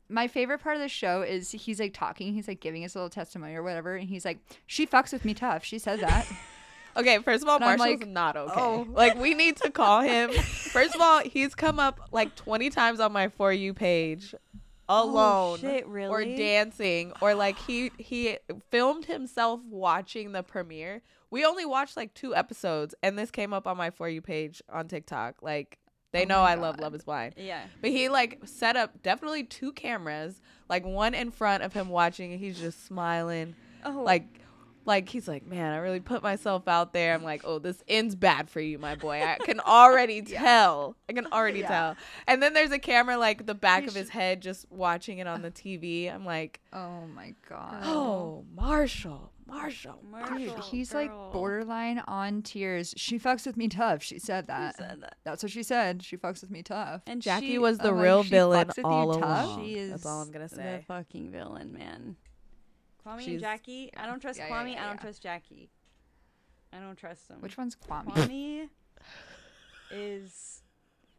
my favorite part of the show is he's like talking, he's like giving us a little testimony or whatever, and he's like, "She fucks with me tough." She says that. *laughs* Okay, first of all, And Marshall's like, not okay. oh. Like we need to call him. *laughs* First of all, he's come up like 20 times on my for you page Oh, alone Oh, shit, or dancing or like he he filmed himself watching the premiere. We only watched like two episodes and this came up on my for you page on TikTok. Like they Oh know I love Love is Blind. Yeah. But he like set up definitely two cameras, like one in front of him watching and he's just smiling Oh, like like he's like man i really put myself out there i'm like oh this ends bad for you my boy i can *laughs* already tell i can already Yeah. tell and then there's a camera like the back You of his should- head just watching it on the tv i'm like oh my god. oh marshall marshall Dude, Marshall, he's girl. like borderline on tears. She fucks with me tough. She said that. said that. That's what she said. She fucks with me tough. And jackie she, was the like, real villain all along She is. that's all i'm gonna say. The fucking villain, man. Kwame She's- and Jackie. I don't trust Yeah, yeah, Kwame. yeah, I don't trust Jackie. I don't trust them. Which one's Kwame? Kwame *laughs* is.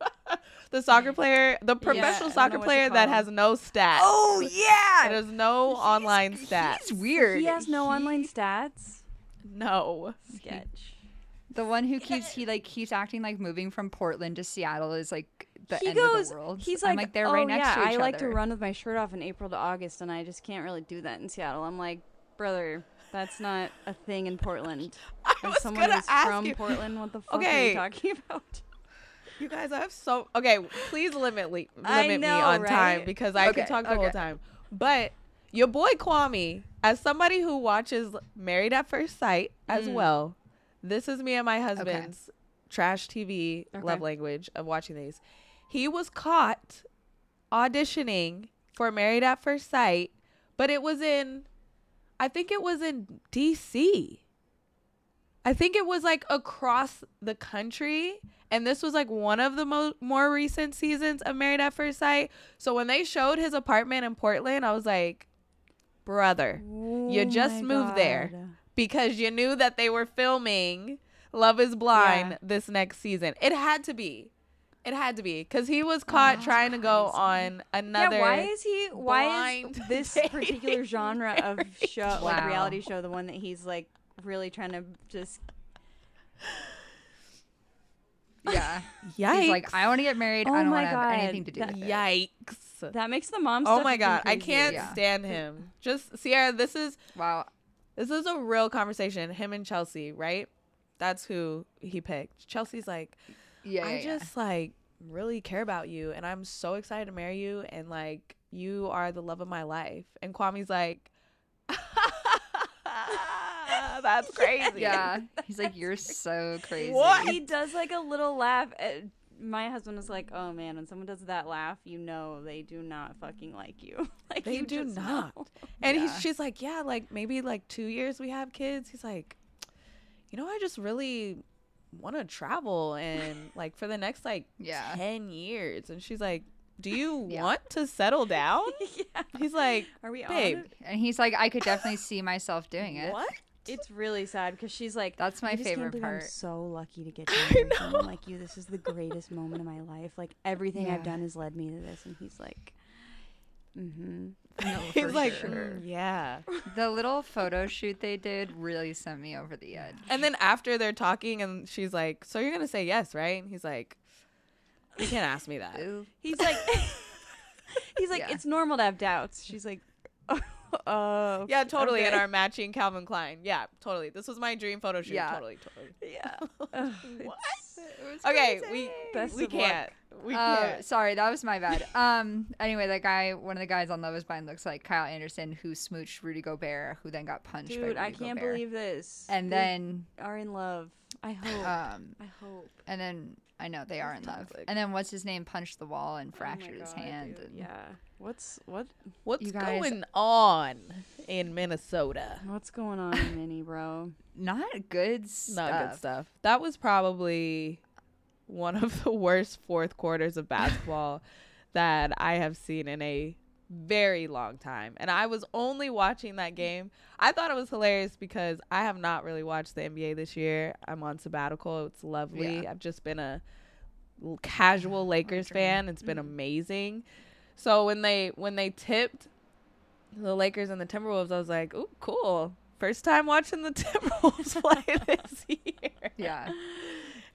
*laughs* the soccer player the professional don't soccer player that him. has no stats Oh yeah. there's no online stats He's weird. He has no He- online stats. no Sketch. The one who keeps he like keeps acting like moving from Portland to Seattle is like the he end goes. of the world. He's I'm like, like they're oh right next yeah, to each I like to run with my shirt off in April to August, and I just can't really do that in Seattle. I'm like, brother, that's not a thing in Portland. *laughs* I As was someone gonna who's ask from you. Portland, what the fuck are you talking *laughs* about? You guys, I have so okay. Please limit le- limit me know, on time because I Okay, could talk the whole time. But your boy Kwame, as somebody who watches Married at First Sight as Mm. well, this is me and my husband's trash TV Okay. love language of watching these. He was caught auditioning for Married at First Sight, but it was in, I think it was in D.C. I think it was like across the country. And this was like one of the mo- more recent seasons of Married at First Sight. So when they showed his apartment in Portland, I was like, brother, oh You just moved there. Because you knew that they were filming Love is Blind Yeah. this next season. It had to be. It had to be because he was oh, caught that's trying to go on another. Yeah, why is he? Why is *laughs* this dating particular genre of show, like reality show, the one that he's like really trying to just? yeah. Yikes! *laughs* He's like, I want to get married. Oh I don't my want to have God, anything to do that- with it. Yikes! That makes the mom. Oh stuff my god, I can't Yeah. stand him. Just Ciara, this is Wow. this is a real conversation. Him and Chelsea, right? That's who he picked. Chelsea's like, Yeah. I yeah, yeah. just like really care about you and I'm so excited to marry you and like you are the love of my life. And Kwame's like *laughs* That's *laughs* crazy. Yeah. He's like, *laughs* you're so crazy. What? He does like a little laugh. Uh, My husband is like, "Oh man, when someone does that laugh, you know they do not fucking like you. like They you do just not. know. And Yeah. he's she's like, Yeah, like maybe like two years we have kids. He's like, you know, I just really want to travel and *laughs* like for the next like Yeah. 10 years. And she's like, Do you *laughs* Yeah. want to settle *laughs* down? yeah. He's like, Are we Babe. on? And he's like, I could definitely see myself doing it. What? It's really sad because she's like, That's my I just can't favorite part. I'm so lucky to get to know. someone like you. This is the greatest moment of my life. Like everything I've done has led me to this, and he's like, mm-hmm. No, *laughs* He's for like, sure. "Mm, yeah. The little photo shoot they did really sent me over the edge. And then after they're talking, and she's like, "So you're gonna say yes, right?" And he's like, "You can't ask me that." Ooh. He's like, *laughs* *laughs* he's like, Yeah. it's normal to have doubts. She's like, oh, *laughs* Yeah, totally. In okay. our matching Calvin Klein. Yeah, totally. This was my dream photo shoot. Yeah. Totally, totally. *laughs* yeah. Ugh, *laughs* What? it's Okay, we Best we can't. We Uh, can't. sorry, that was my bad. Um. Anyway, that guy, one of the guys on Love Is Blind, looks like Kyle Anderson, who smooched Rudy Gobert, who then got punched. by Dude, I can't Gobert. believe this. And They then, are in love. I hope. um, I hope. and then I know they are in love. toxic. And then what's his name punched the wall and Oh my fractured his God, hand. and- Yeah. What's what? What's guys- going on in Minnesota? What's going on in Minnie, bro? Not good stuff. Not good stuff. That was probably one of the *laughs* worst fourth quarters of basketball that I have seen in a very long time. And I was only watching that game. I thought it was hilarious because I have not really watched the NBA this year. I'm on sabbatical. It's lovely. Yeah. I've just been a casual *sighs* Lakers fan. It's been amazing. So when they when they tipped the Lakers and the Timberwolves, I was like, "Ooh, cool. First time watching the *laughs* Timberwolves play *laughs* this year." Yeah. *laughs*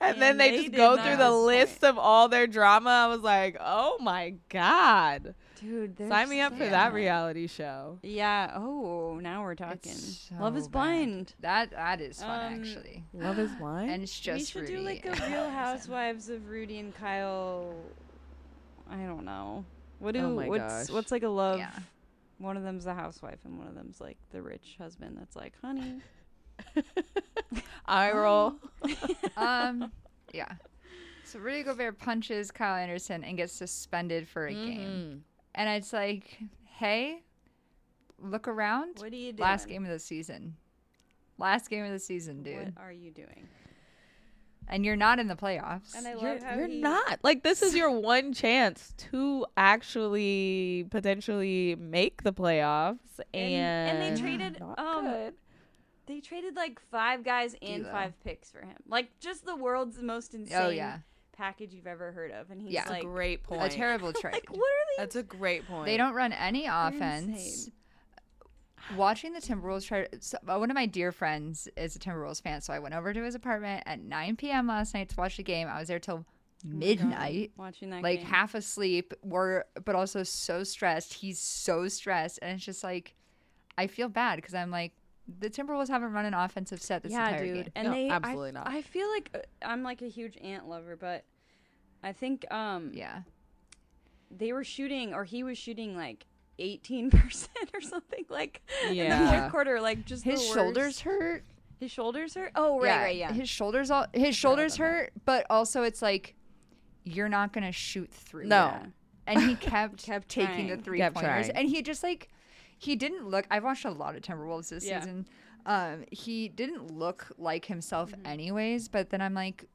And, then they, they just go through the list of all their drama. I was like, "Oh my god. Dude, Sign me up for that bad. reality show." Yeah. Oh, now we're talking. It's Love so is bad. blind. That that is fun Um, actually. Love is *gasps* blind. And it's just we should Rudy do like a Real *laughs* Housewives of Rudy and Kyle. I don't know. What do Oh my what's gosh. what's like a love? Yeah. One of them's the housewife and one of them's like the rich husband that's like, honey. *laughs* I *laughs* roll. um, yeah. So Rudy Gobert punches Kyle Anderson and gets suspended for a game, and it's like, hey, look around. What are you doing? Last game of the season. Last game of the season, dude. What are you doing? And you're not in the playoffs. And I You're, love how you're he, not. Like this is *laughs* your one chance to actually potentially make the playoffs and And- and they traded, Not um, good. They traded like five guys and D'Lo. five picks for him. Like just the world's most insane oh yeah, package you've ever heard of. And he's Yeah. Like, a great point. a terrible *laughs* trade. like, what are they? That's a great point. They don't run any offense. Watching the Timberwolves try so, uh, one of my dear friends is a Timberwolves fan, so I went over to his apartment at 9 p.m. last night to watch the game. I was there till Oh midnight, watching that like game. half asleep, were but also so stressed. He's so stressed, and it's just like I feel bad because I'm like the Timberwolves haven't run an offensive set this yeah, entire dude. game. And No, they, absolutely I, not. I feel like uh, I'm like a huge ant lover, but I think um Yeah, they were shooting or he was shooting like 18% *laughs* or something like in the fourth quarter like just the his worst. shoulders hurt. his shoulders hurt oh right right yeah His shoulders all his shoulders about that. hurt, but also it's like you're not gonna shoot through. No. that. and he kept *laughs* Kept taking the three Kept pointers, trying. and he just like he didn't look. I've watched a lot of Timberwolves this Yeah. season. Um, he didn't look like himself, Mm-hmm. anyways. But then I'm like,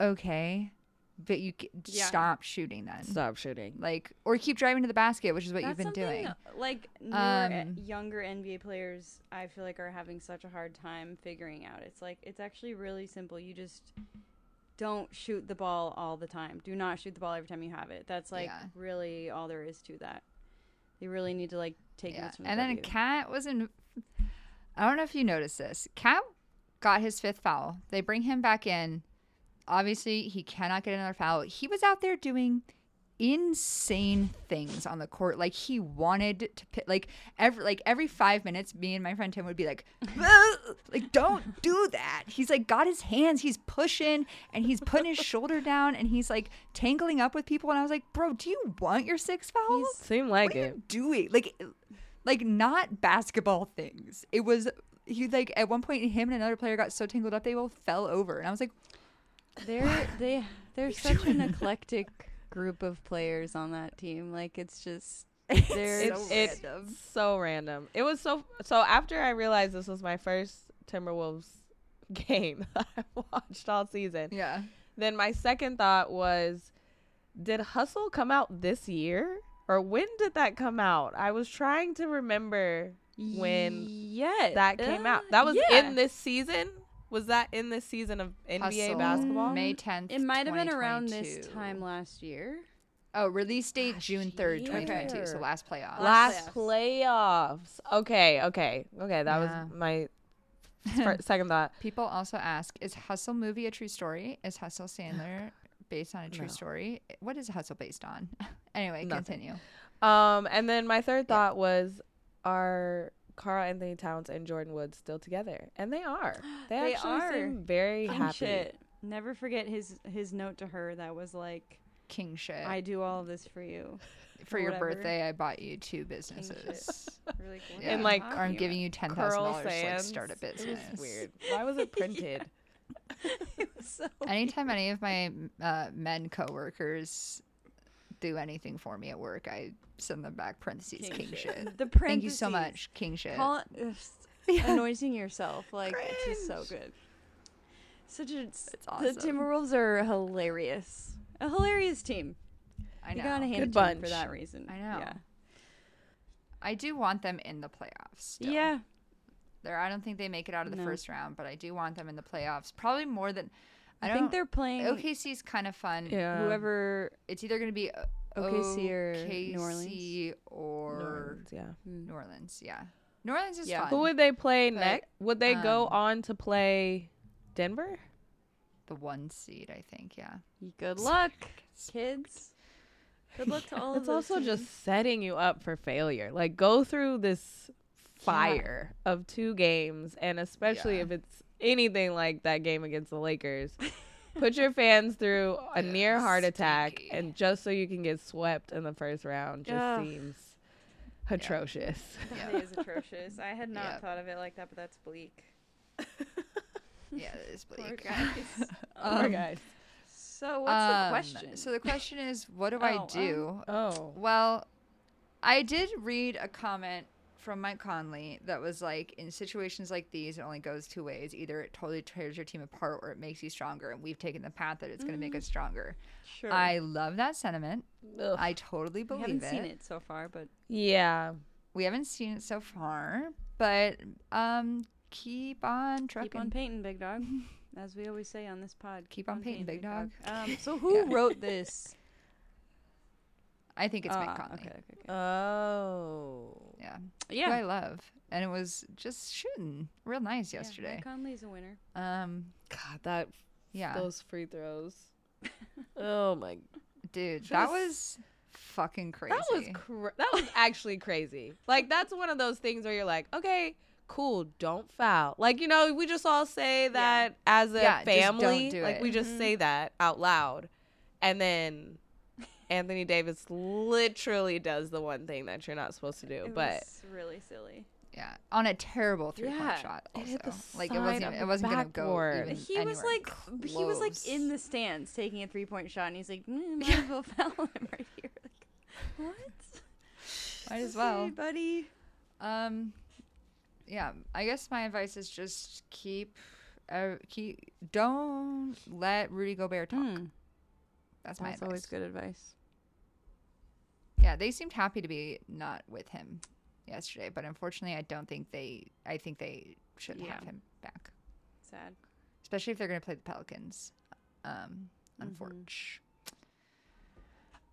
okay, but you Yeah. stop shooting then, Stop shooting. like, or keep driving to the basket, which is what That's you've been doing. Like newer, Um, younger NBA players, I feel like are having such a hard time figuring out. It's like it's actually really simple. You just don't shoot the ball all the time. Do not shoot the ball every time you have it. That's like Yeah. really all there is to that. They really need to like take Yeah, and then W. KAT was in. I don't know if you noticed this. KAT got his fifth foul. They bring him back in. Obviously, he cannot get another foul. He was out there doing insane things on the court. Like he wanted to pi- like every like every five minutes, me and my friend Tim would be like, like don't *laughs* do that. He's like got his hands, he's pushing and he's putting his shoulder down and he's like tangling up with people. And I was like, bro, do you want your six fouls? Seemed like what it. doing? Like, like not basketball things. It was he like at one point him and another player got so tangled up they both fell over, and I was like, They're they they're such an eclectic group of players on that team. Like it's just *laughs* they're It's, it's so random. It was so so after I realized this was my first Timberwolves *laughs* game *laughs* that I watched all season. yeah, Then my second thought was did Hustle come out this year? Or when did that come out? I was trying to remember when yeah that came out. That was yeah. in this season? Was that in the season of NBA Hustle, basketball? May tenth. It might have been around this time last year. Oh, release date June third, year. twenty twenty two. So last playoff. Last Last playoffs. Okay, okay. Okay, that Yeah. was my *laughs* second thought. People also ask, is Hustle movie a true story? Is Hustle Sandler *sighs* based on a true No. story? What is Hustle based on? *laughs* anyway, Nothing. continue. Um, and then my third thought was, are Karl-Anthony Towns and Jordyn Woods still together? And they are. *gasps* They, They actually are. seem very Fun happy. shit. Never forget his his note to her that was like, King shit. "I do all of this for you." *laughs* For your whatever. birthday, I bought you two businesses. *laughs* Really *laughs* cool. Yeah. And, like, or I'm giving you ten thousand dollars to like start a business. It was weird. Why was it printed? so Anytime any of my uh, men coworkers do anything for me at work, I send them back parentheses king, shit. *laughs* The Thank you so much, king shit. Call *laughs* it, anointing yourself like it's just so good. Such a It's the. Timberwolves are hilarious. A hilarious team. I You know. gotta hand Good it to them for that reason. I know. Yeah. I do want them in the playoffs. Still. Yeah. There, I don't think they make it out of the No. first round, but I do want them in the playoffs. Probably more than I, I, think they're playing OKC's kind of fun. Yeah. whoever. It's either going to be uh, OKC or OKC New Orleans? or New Orleans, yeah. New Orleans. Yeah, New Orleans is Yeah. fun. Who would they play But, next? Would they go um, on to play Denver? the one seed, I think. Yeah. Good luck, *laughs* kids. Good luck to all of It's also teams. just setting you up for failure. Like go through this fire of two games, and especially Yeah. if it's anything like that game against the Lakers. *laughs* Put your fans through a near heart attack, stinky. and just so you can get swept in the first round just Ugh. seems atrocious. *laughs* Yeah. it is atrocious. I had not Yep. thought of it like that, but that's bleak. *laughs* Yeah, it is Poor bleak. guys. Poor Um, guys. So what's Um, the question? So the question is, what do Oh, I um, do? Oh, Well, I did read a comment from Mike Conley that was like, in situations like these, it only goes two ways. Either it totally tears your team apart or it makes you stronger. And we've taken the path that it's going to make us stronger. sure. I love that sentiment. Ugh. I totally believe it. we haven't it. seen it so far, but yeah. We haven't seen it so far, but um, keep on trucking. keep on painting, big dog. *laughs* As we always say on this pod. Keep on painting, big dog. Um, so *laughs* who Yeah. wrote this? I think it's Mike Ah, Conley. Okay, okay, okay. Oh. Yeah. yeah. Who I love. And it was just shooting real nice Yeah, yesterday. Mike Conley's a winner. Um, God, that yeah. those free throws. *laughs* oh my Dude, that was fucking crazy. That was cra- that was actually crazy. Like that's one of those things where you're like, okay, cool, don't foul. Like you know, we just all say that as a Yeah, just don't family. do like it. we just Mhm. say that out loud, and then Anthony Davis literally does the one thing that you're not supposed to do. It but was really silly. yeah, on a terrible three point Yeah, shot. it Also, hit the like it wasn't. of Even, the it wasn't gonna go. Even He was anywhere like, he was like in the stands taking a three point shot, and he's like, mm, *laughs* might as well foul him right here. *laughs* Like, what? Might as Okay, well. buddy. Um, yeah. I guess my advice is just keep, uh, keep. Don't let Rudy Gobert talk. Mm, That's my that's advice. always good advice. Yeah, they seemed happy to be not with him yesterday, but unfortunately, I don't think they. I think they should Yeah. have him back, Sad. especially if they're going to play the Pelicans. Um, Mhm.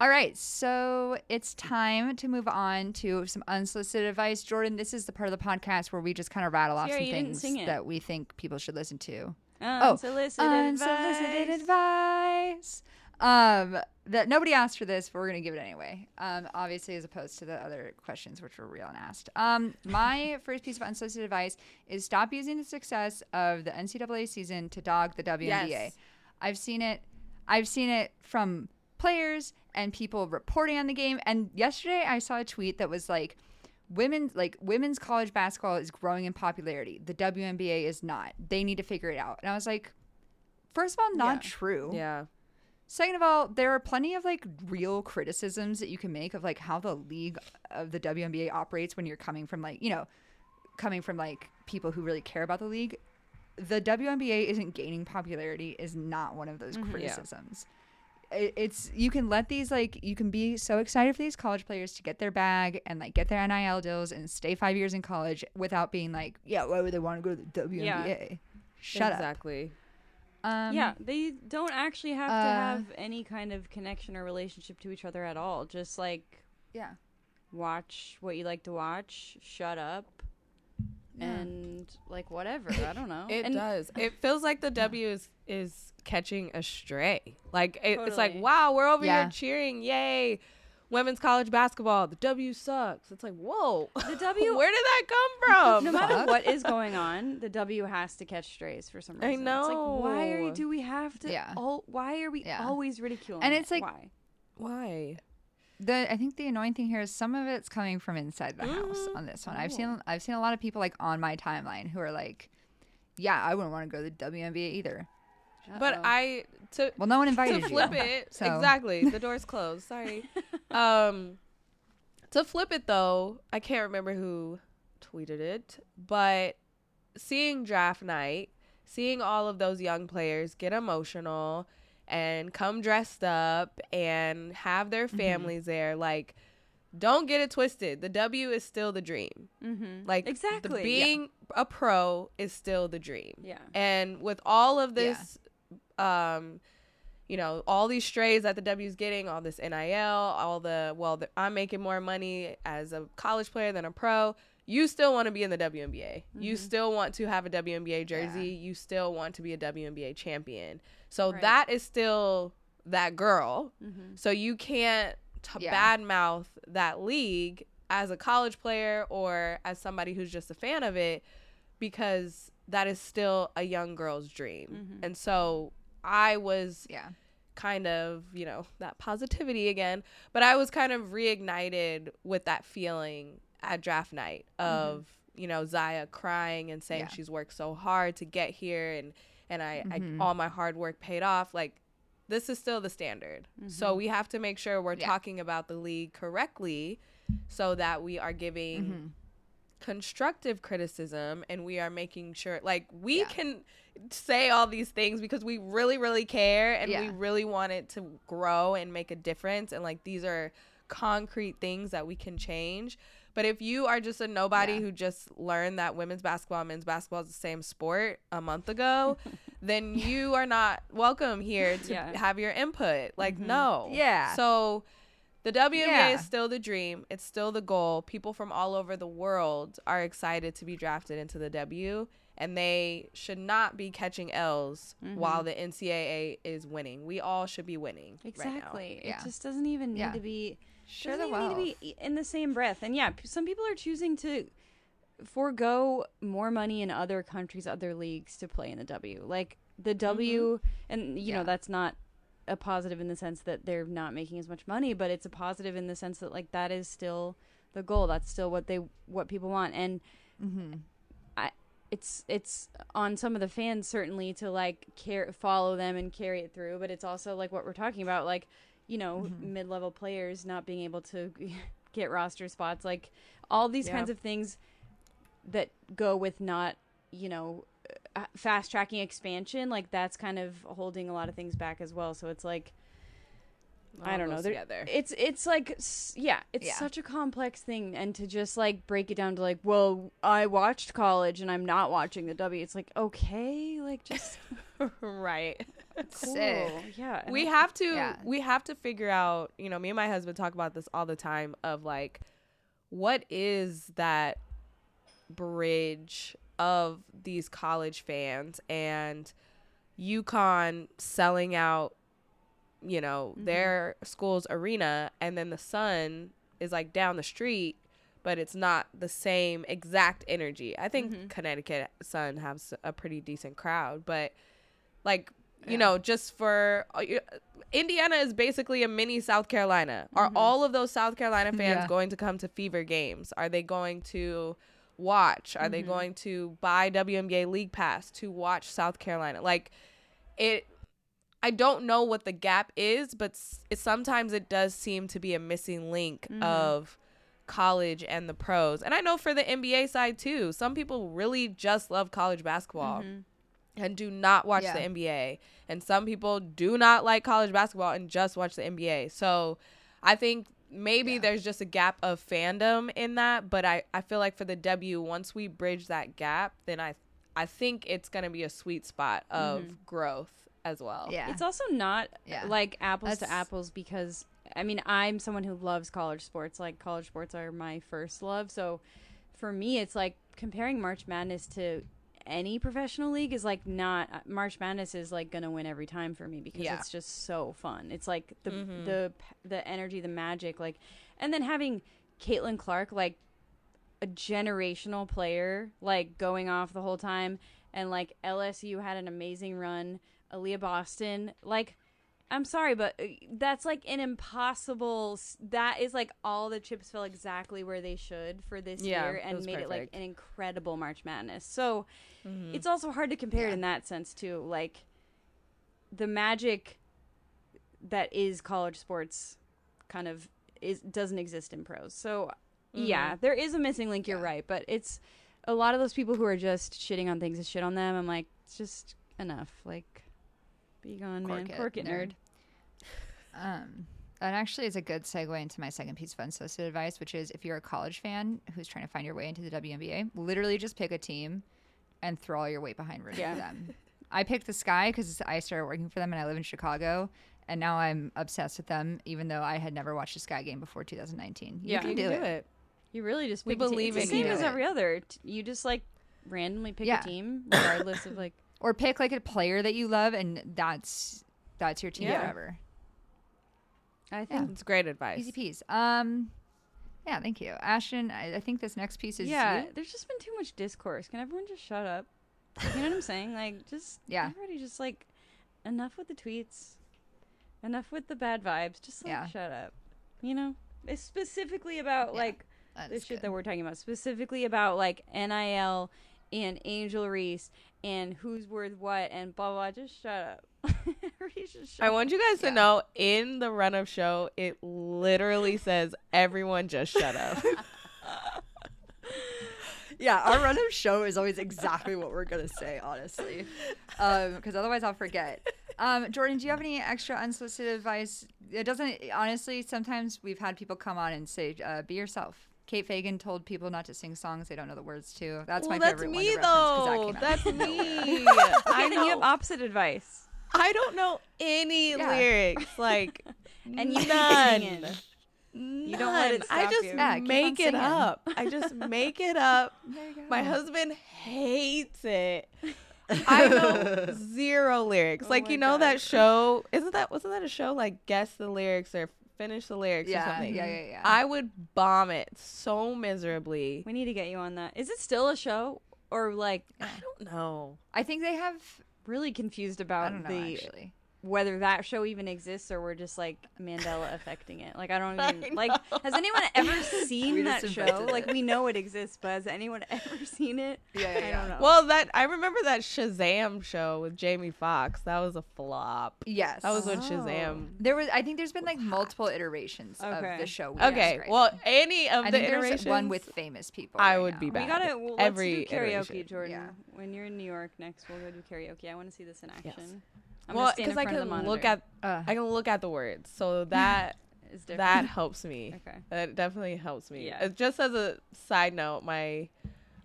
All right, so it's time to move on to some unsolicited advice. Jordan, this is the part of the podcast where we just kind of rattle off some things that we think people should listen to. Unsolicited Unsolicited advice. advice. Um, that nobody asked for this, but we're gonna give it anyway. Um, obviously, as opposed to the other questions which were real and asked. Um, my *laughs* first piece of unsolicited advice is stop using the success of the NCAA season to dog the WNBA. Yes. I've seen it. I've seen it from players and people reporting on the game. And yesterday, I saw a tweet that was like, "Women like women's college basketball is growing in popularity. The WNBA is not. They need to figure it out." And I was like, first of all, not Yeah. true. Yeah. Second of all, there are plenty of like real criticisms that you can make of like how the league of the WNBA operates when you're coming from like, you know, coming from like people who really care about the league. The WNBA isn't gaining popularity is not one of those Mhm. Criticisms. It, it's you can let these like you can be so excited for these college players to get their bag and like get their NIL deals and stay 5 years in college without being like, yeah, why would they want to go to the WNBA? Shut up. exactly. Um, yeah, they don't actually have to uh, have any kind of connection or relationship to each other at all. Just like Yeah. watch what you like to watch, shut up, Yeah. and like whatever. I don't know. It and does. It feels like the W is is catching a stray. Like it, it's like, wow, we're over Yeah. here cheering, yay! Women's college basketball. The W sucks. It's like, whoa. The *laughs* W Where did that come from? no matter what is *laughs* going on, the W has to catch strays for some reason. I reason. It's like, why are know. you, do we have to? Yeah. al- why are we Yeah. always ridiculing? And it's like- why? Why? the I think the annoying thing here is some of it's coming from inside the house Mhm. on this one. I've seen I've seen a lot of people like on my timeline who are like, "Yeah, I wouldn't want to go to the WNBA either." But. I to Well, no one invited me to you. flip it So- exactly. The door's closed. Sorry. *laughs* um, to flip it though, I can't remember who tweeted it, but seeing draft night, seeing all of those young players get emotional and come dressed up and have their families there, like. Don't get it twisted. The W is still the dream. Mm-hmm. Like the exactly being a pro is still the dream. Yeah. And with all of Yeah. this, um, you know, all these strays that the W's getting, all this NIL, all the well, the, I'm making more money as a college player than a pro. You still want to be in the WNBA. You Mm-hmm. still want to have a WNBA jersey. You still want to be a WNBA champion. So Right. that is still that girl. Mm-hmm. So you can't t- Yeah. badmouth that league as a college player or as somebody who's just a fan of it because that is still a young girl's dream. Mhm. And so I was Yeah. kind of, you know, that positivity again, but I was kind of reignited with that feeling at draft night of, you know, Zia crying and saying Mm-hmm. Yeah. she's worked so hard to get here and and I, Mhm. I all my hard work paid off. Like this is still the standard. So we have to make sure we're Mm-hmm. Yeah. talking about the league correctly so that we are giving Mhm. constructive criticism and we are making sure like we Yeah. can say all these things because we really really care and we really want it to grow and make a difference and like these are concrete things that we can change but if you are just a nobody Yeah. who just learned that women's basketball and men's basketball is the same sport a month ago *laughs* then you are not welcome here to Yeah. have your input like Mhm. no Yeah. so the WNBA Yeah. is still the dream. It's still the goal. People from all over the world are excited to be drafted into the W, and they should not be catching L's Mhm. while the NCAA is winning. We all should be winning. Exactly. Yeah. It just doesn't even need Yeah. to be doesn't the even need to be in the same breath. And yeah, some people are choosing to forego more money in other countries, other leagues to play in the W. Like the W, and you know that's not a positive in the sense that they're not making as much money, but it's a positive in the sense that like that is still the goal. That's still what they what people want, and Mhm. It's it's on some of the fans certainly to like care follow them and carry it through but it's also like what we're talking about like you know Mm-hmm. mid-level players not being able to *laughs* get roster spots like all these Yeah. kinds of things that go with not you know uh, fast tracking expansion like that's kind of holding a lot of things back as well so it's like I don't know. Together. it's it's like yeah, it's Yeah. such a complex thing, and to just like break it down to like, well, I watched college and I'm not watching the W. It's like okay, like just *laughs* right. *laughs* cool, Sick. yeah. we have to Yeah. we have to figure out you know me and my husband talk about this all the time of like what is that bridge of these college fans and UConn selling out you know Mhm. their school's arena and then the sun is like down the street but it's not the same exact energy i think Mhm. connecticut sun has a pretty decent crowd but like you Yeah. know just for uh, indiana is basically a mini south carolina are Mhm. all of those south carolina fans Yeah. going to come to fever games are they going to watch are they Mhm. going to buy WNBA league pass to watch south carolina like it I don't know what the gap is, but it, sometimes it does seem to be a missing link Mhm. of college and the pros. And I know for the NBA side too, some people really just love college basketball Mhm. and do not watch Yeah. the NBA. And some people do not like college basketball and just watch the NBA. So I think maybe Yeah. there's just a gap of fandom in that, but I, I feel like for the W, once we bridge that gap, then I I think it's gonna be a sweet spot of Mhm. growth as well. Yeah. It's also not Yeah. like apples to apples because I mean I'm someone who loves college sports. Like college sports are my first love. So for me, it's like comparing March Madness to any professional league is like not uh, March Madness is like gonna win every time for me because Yeah. it's just so fun. It's like the Mhm. the the energy, the magic, like, and then having Caitlin Clark like a generational player like going off the whole time, and like LSU had an amazing run. Aliyah Boston, like. I'm sorry, but uh, that's like an impossible. That is like all the chips fell exactly where they should for this Yeah, year and was made it like an incredible March Madness. So Mhm. it's also hard to compare Yeah. in that sense too. Like the magic that is college sports kind of is doesn't exist in pros. So yeah, there is a missing link. You're Yeah. right, but it's a lot of those people who are just shitting on things to shit on them. I'm like, it's just enough. Like, be gone, man. Cork it, Cork it, nerd. *laughs* Um, and actually, it's a good segue into my second piece of unsolicited advice, which is if you're a college fan who's trying to find your way into the WNBA, literally just pick a team and throw all your weight behind rooting Yeah. for them. I picked the Sky because I started working for them and I live in Chicago, and now I'm obsessed with them, even though I had never watched a Sky game before 2019. You Yeah. can You do, can it. You really just We pick a team. believe It's the in same you. as every other. You just like randomly pick Yeah. a team, *laughs* regardless of like. Or pick like a player that you love, and that's that's your team Yeah. forever. I think It's great advice. Easy peas. Um, yeah, thank you, Ashtyn. I, I think this next piece is yeah, you. there's just been too much discourse. Can everyone just shut up? You know what I'm saying? Like, *laughs* just Yeah. everybody just like enough with the tweets, enough with the bad vibes. Just like Yeah. shut up. You know, it's specifically about Yeah, like the shit that we're talking about. Specifically about like NIL and Angel Reese and who's worth what and blah blah. Just shut up. *laughs* Everybody just shut I want you guys to Yeah. know in the run of show, it literally says everyone just shut up. *laughs* Yeah, our run of show is always exactly what we're gonna say, honestly, because otherwise I'll forget. Um, Jordan, do you have any extra unsolicited advice? It doesn't honestly. Sometimes we've had people come on and say, uh, "Be yourself." Kate Fagan told people not to sing songs they don't know the words to. That's well, my that's favorite me one to that though. came out That's me. *laughs* I I then you have know. opposite advice. I don't know any Yeah. lyrics. Like *laughs* And you keep none. singing. You don't let it I just you. Yeah, make it up. I just make it up. *laughs* There you go. My husband hates it. I know zero lyrics. Oh like you know God. that show? Isn't that wasn't that a show like guess the lyrics or finish the lyrics or something? yeah, yeah, yeah. I would bomb it so miserably. We need to get you on that. Is it still a show or like I don't know. I think they have. really confused I about don't know the actually. Whether that show even exists or we're just like Mandela affecting it. Like I don't *laughs* I even like has anyone ever *laughs* seen that show? invented Like it. we know it exists, but has anyone ever *laughs* seen it? Yeah, I don't know. Well, that I remember that Shazam show with Jamie Foxx. That was a flop. Yes. That was when Oh. Shazam. There was. I think there's been like multiple iterations of the show. we Okay, well, any of I the think there's iterations, one with famous people. I right would now. be we bad. gotta well, let's Every do karaoke, iteration. Jordan. Yeah. When you're in New York next, we'll go do karaoke. I want to see this in action. Yes. I'm well, gonna stand in I front of the can look at Uh, I can look at the words, so *laughs* that different. that helps me. okay. That definitely helps me. Yeah. Uh, Just as a side note, my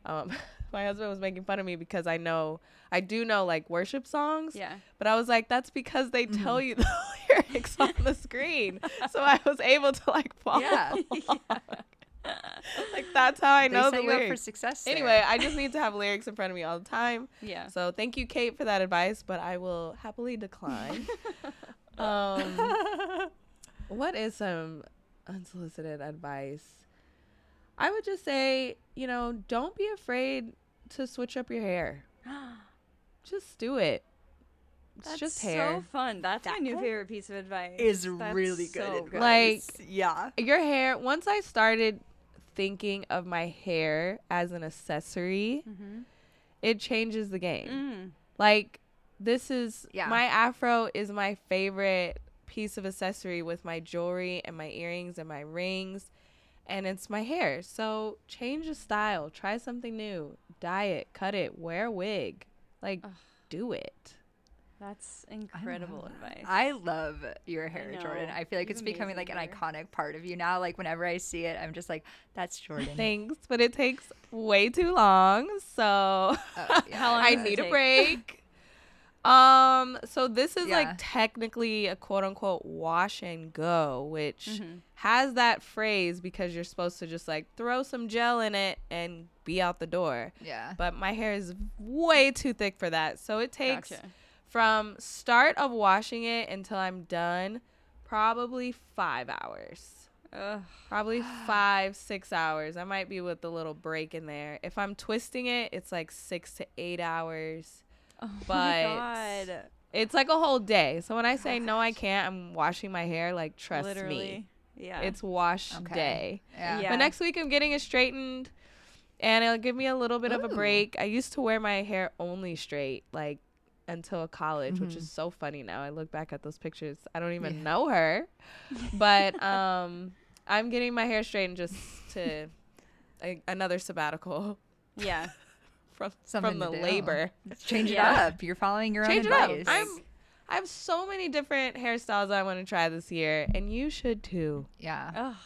um *laughs* my husband was making fun of me because I know I do know like worship songs, Yeah. but I was like that's because they Mm-hmm. tell you the *laughs* lyrics on the screen, so I was able to like follow. Yeah. along. Like that's how I they know set the you up for success. there. Anyway, I just need to have lyrics in front of me all the time. *laughs* Yeah. So thank you, Kate, for that advice, but I will happily decline. *laughs* um, *laughs* what is some unsolicited advice? I would just say, you know, don't be afraid to switch up your hair. *gasps* Just do it. It's That's just so fun. That's my new favorite piece of advice. is That's really good. so advice. Like- yeah. Your hair, once I started thinking of my hair as an accessory, Mm-hmm. it changes the game. Mm. Like this is Yeah. my afro is my favorite piece of accessory with my jewelry and my earrings and my rings and it's my hair. So change the style, try something new, dye it, cut it, wear a wig. Like Ugh. do it. That's I incredible know. advice. I love your hair, Jordan. I feel like it's becoming like an iconic part of you now. Like whenever I see it, I'm just like, that's *laughs* Jordan. Thanks, but it takes way too long. So Oh, *laughs* yeah. How long I need a break. Um, so this is Yeah. like technically a quote unquote wash and go, which Mhm. has that phrase because you're supposed to just like throw some gel in it and be out the door. Yeah. But my hair is way too thick for that. So it takes Gotcha. From start of washing it until I'm done, probably five hours. Ugh. Probably five, six hours. I might be with a little break in there. If I'm twisting it, it's like six to eight hours. Oh But- my god. It's like a whole day. So when I say no, I can't, I'm washing my hair. Like trust Literally. me, Yeah. it's wash Okay. day. Yeah. Yeah. But next week I'm getting it straightened, and it'll give me a little bit of a break. I used to wear my hair only straight, like until college, which Mhm. is so funny now. I look back at those pictures. I don't even Yeah. know her, *laughs* but um, I'm getting my hair straightened just to a, another sabbatical yeah. *laughs* from Something from the labor. Change it Yeah. up. You're following your Change own it up. advice. I'm. I have so many different hairstyles I want to try this year, and you should too. yeah. Ugh.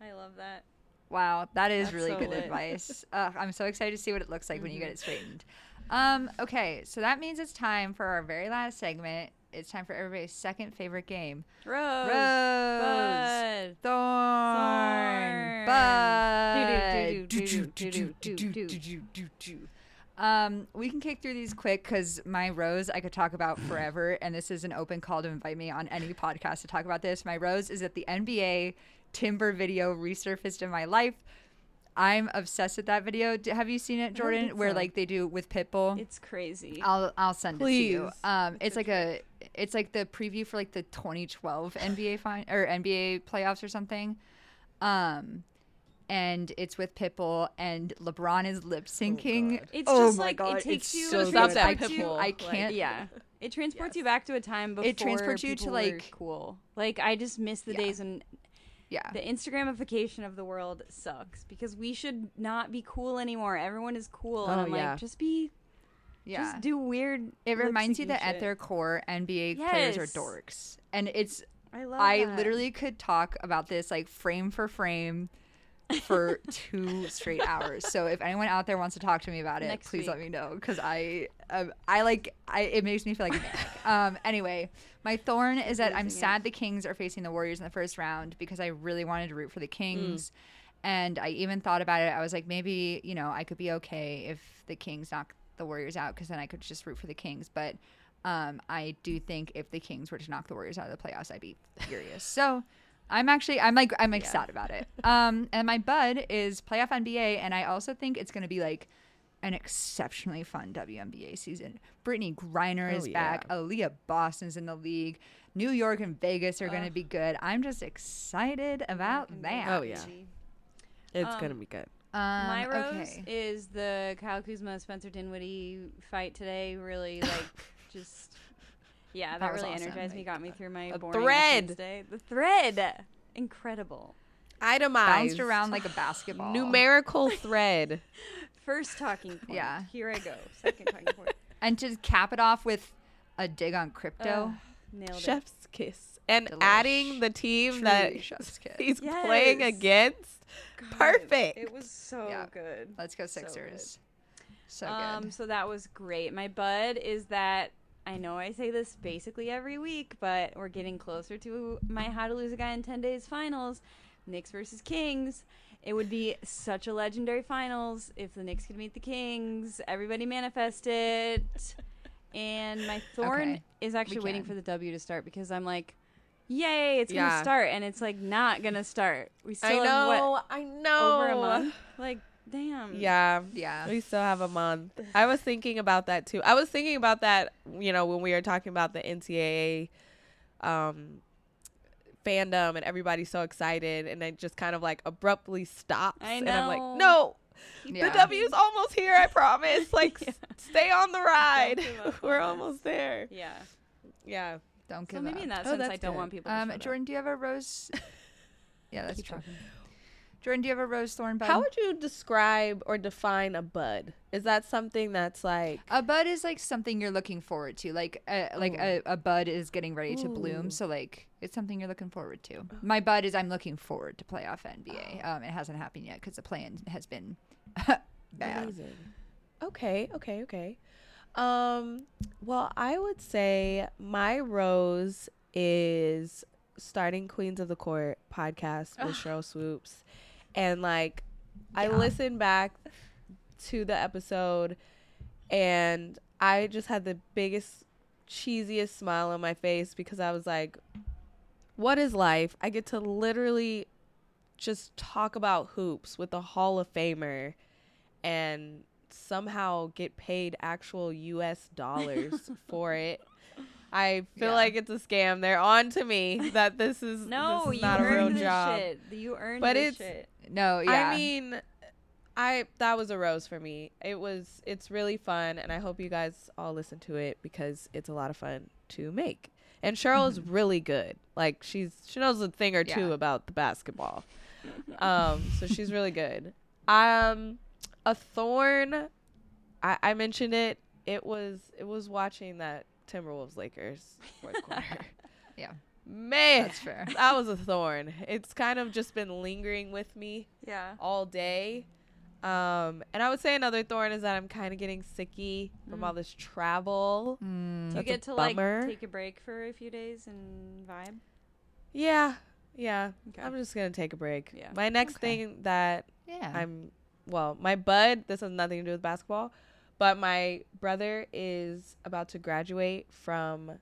I love that. Wow, that is That's really so good lit. advice. Ugh, I'm so excited to see what it looks like when you get it straightened. Um, okay, so that means it's time for our very last segment. It's time for everybody's second favorite game. Rose. Rose, Bud. Thorn. Bud. Um, we can kick through these quick because my rose I could talk about forever, and this is an open call to invite me on any podcast to talk about this. My rose is that the NBA Timber video resurfaced in my life. I'm obsessed with that video. D- Have you seen it, Jordan? Where so. like they do with Pitbull. It's crazy. I'll I'll send it to you. Please. Um, it's like a it's like the preview for like the 2012 NBA fin or NBA playoffs or something. Um, and it's with Pitbull and LeBron is lip syncing. God. It's oh just my like God, it takes it's you. so it good. Stop that transports you- Pitbull. I can't. Yeah. It transports you back to a time before It transports you to, like- cool. Like I just miss the Yeah. days when Yeah. the Instagramification of the world sucks because we should not be cool anymore. Everyone is cool, and Oh, I'm yeah. like, just be, Yeah. just do weird. It reminds you that at their core, NBA players are dorks. And it's I love. I that. literally could talk about this like frame for frame for two straight hours. So if anyone out there wants to talk to me about it, Next please let me know because I um, I like I it makes me feel like *laughs* um anyway, my thorn is that I'm sad the Kings are facing the Warriors in the first round because I really wanted to root for the Kings. And I even thought about it. I was like, maybe, you know, I could be okay if the Kings knock the Warriors out because then I could just root for the Kings. But um, I do think if the Kings were to knock the Warriors out of the playoffs, I'd be furious. so I'm actually, I'm like, I'm like Yeah. sad about it. Um, and my bud is playoff NBA, and I also think it's going to be like an exceptionally fun WNBA season. Brittney Griner Oh, is yeah. back. Aliyah Boston's in the league. New York and Vegas are going to Ugh. be good. I'm just excited about that. Oh, yeah. It's Um, gonna be good. Um, My rose okay. is the Kyle Kuzma Spencer Dinwiddie fight today. Really like *laughs* just yeah, that, That really awesome. energized me. Got me through my The boring thread. Tuesday. The thread, incredible. Itemized. Bounced around like a basketball. Numerical *laughs* thread. First talking point. Yeah. Here I go. Second talking point. *laughs* And to cap it off with a dig on crypto. Ugh, nailed it. Chef's kiss. And Delish. adding the team that Truly chef's kiss. he's playing against. God, perfect. It was so Yeah. good. Let's go Sixers. So good. Sixers. So, um, so that was great. My bud is that I know I say this basically every week, but we're getting closer to my How to Lose a Guy in 10 Days finals. Knicks versus Kings. It would be such a legendary finals if the Knicks could meet the Kings. Everybody manifest it. And my *laughs* thorn Okay, is actually waiting for the W to start because I'm like, yay, it's Yeah. gonna start, and it's like not gonna start. We still I have know. what I know. over a month. Like, damn. Yeah. yeah. We still have a month. I was thinking about that too. I was thinking about that, you know, when we were talking about the NCAA um, fandom and everybody's so excited, and it just kind of like abruptly stops. I And I'm like, no, Yeah. the W's almost here. I promise. *laughs* Like, Yeah. stay on the ride. *laughs* We're almost there. Yeah. Yeah. Don't give So give maybe up. in that Oh, sense, I don't good. want people. To um, shut up. Jordan, do you have a rose? *laughs* yeah, that's true. Talking. Jordan, do you have a rose thorn bud? How would you describe or define a bud? Is that something that's like a bud is like something you're looking forward to. Like a, like a, a bud is getting ready to bloom. So like it's something you're looking forward to. My bud is I'm looking forward to playoff NBA. Um, it hasn't happened yet because the plan has been *laughs* bad. Amazing. Okay, okay, okay. Um, well, I would say my rose is starting Queens of the Court podcast with *laughs* Sheryl Swoopes. And like I listened back to the episode and I just had the biggest cheesiest smile on my face because I was like what is life? I get to literally just talk about hoops with a Hall of Famer and somehow get paid actual US dollars *laughs* for it. I feel Yeah. like it's a scam. They're on to me that this is No, this is you not a real earned this job. shit. You earned But this it's- shit. No, yeah. I mean, I that was a rose for me. It was it's really fun and I hope you guys all listen to it because it's a lot of fun to make. And Sheryl is really good. Like she's she knows a thing or two Mm-hmm. Yeah. about the basketball. *laughs* um so she's really good. Um a thorn I I mentioned it. It was it was watching that Timberwolves Lakers fourth quarter. *laughs* Yeah. Man, That's fair. *laughs* that was a thorn. It's kind of just been lingering with me Yeah. all day. Um, and I would say another thorn is that I'm kind of getting sicky from Mm. all this travel. Mm, Do you get to bummer. like take a break for a few days and vibe? Yeah, yeah. Okay. I'm just gonna take a break. Yeah. My next Okay. thing that yeah. I'm, well, my bud. This has nothing to do with basketball, but my brother is about to graduate from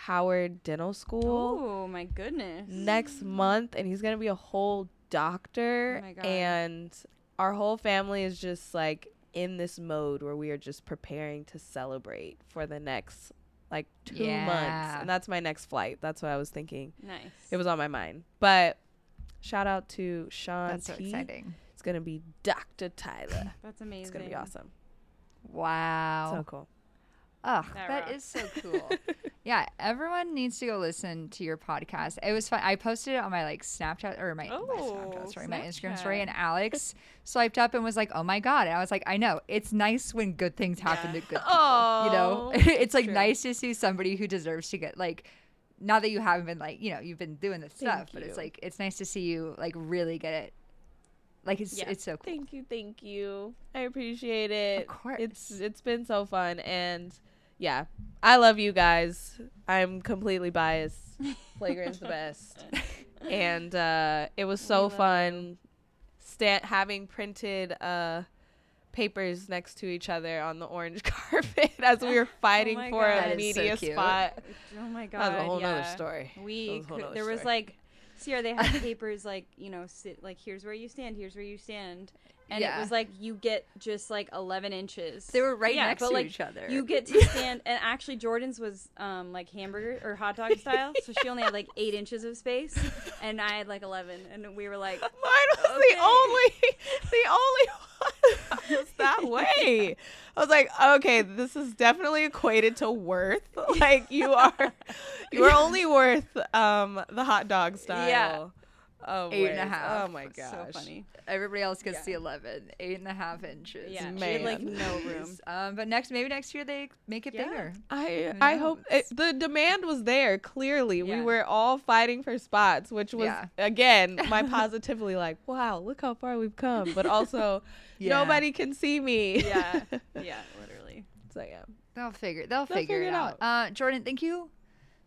Howard Dental School. Oh my goodness. next month and he's gonna be a whole doctor Oh my God. and our whole family is just like in this mode where we are just preparing to celebrate for the next like two months and that's my next flight that's what i was thinking Nice. it was on my mind but shout out to sean That's so exciting. it's gonna be dr tyler That's amazing. it's gonna be awesome Wow. so cool Ugh, That that is so cool. *laughs* yeah, everyone needs to go listen to your podcast. It was fun. I posted it on my like Snapchat or my, my oh, Snapchat Oh, story, my Instagram story, and Alex swiped up and was like, "Oh my god!" And I was like, "I know. It's nice when good things happen Yeah. to good *laughs* people. oh You know, oh, *laughs* it's like True. nice to see somebody who deserves to get like." Not that you haven't been like you know you've been doing this Thank stuff, but it's like it's nice to see you like really get it. Like it's Yeah. it's so cool. Thank you, thank you. I appreciate it. Of course. It's it's been so fun and yeah, I love you guys. I'm completely biased. *laughs* Flagrant's the best. *laughs* And uh it was so fun sta- having printed uh papers next to each other on the orange *laughs* carpet as we were fighting my for God. a so media cute. spot. Oh my god. That was a whole yeah. story. We could, there was like Ciara, they had *laughs* papers like, you know, sit like here's where you stand, here's where you stand. And Yeah. it was like you get just like eleven inches. They were right Yeah, next but, to like, each other. You get to *laughs* stand and actually Jordan's was um like hamburger or hot dog *laughs* style. So she only had like eight inches of space and I had like eleven and we were like *laughs* Mine was Okay. the only, the only one that was that way. I was like, okay, this is definitely equated to worth. Like you are, you are only worth um the hot dog style. Yeah. Oh, Eight and a half. Oh my gosh. so funny. Everybody else gets Yeah. the 11, eight and a half inches. Yeah. She had like no room. *laughs* Um, but next, maybe next year they make it Yeah. bigger. I Who I hope it, the demand was there. Clearly, we were all fighting for spots, which was Yeah. *laughs* again my positively like, wow, look how far we've come. But also, *laughs* Yeah. nobody can see me. Yeah. Yeah, literally. so yeah. They'll figure. They'll, They'll figure, figure it it out. Uh, Jordan, thank you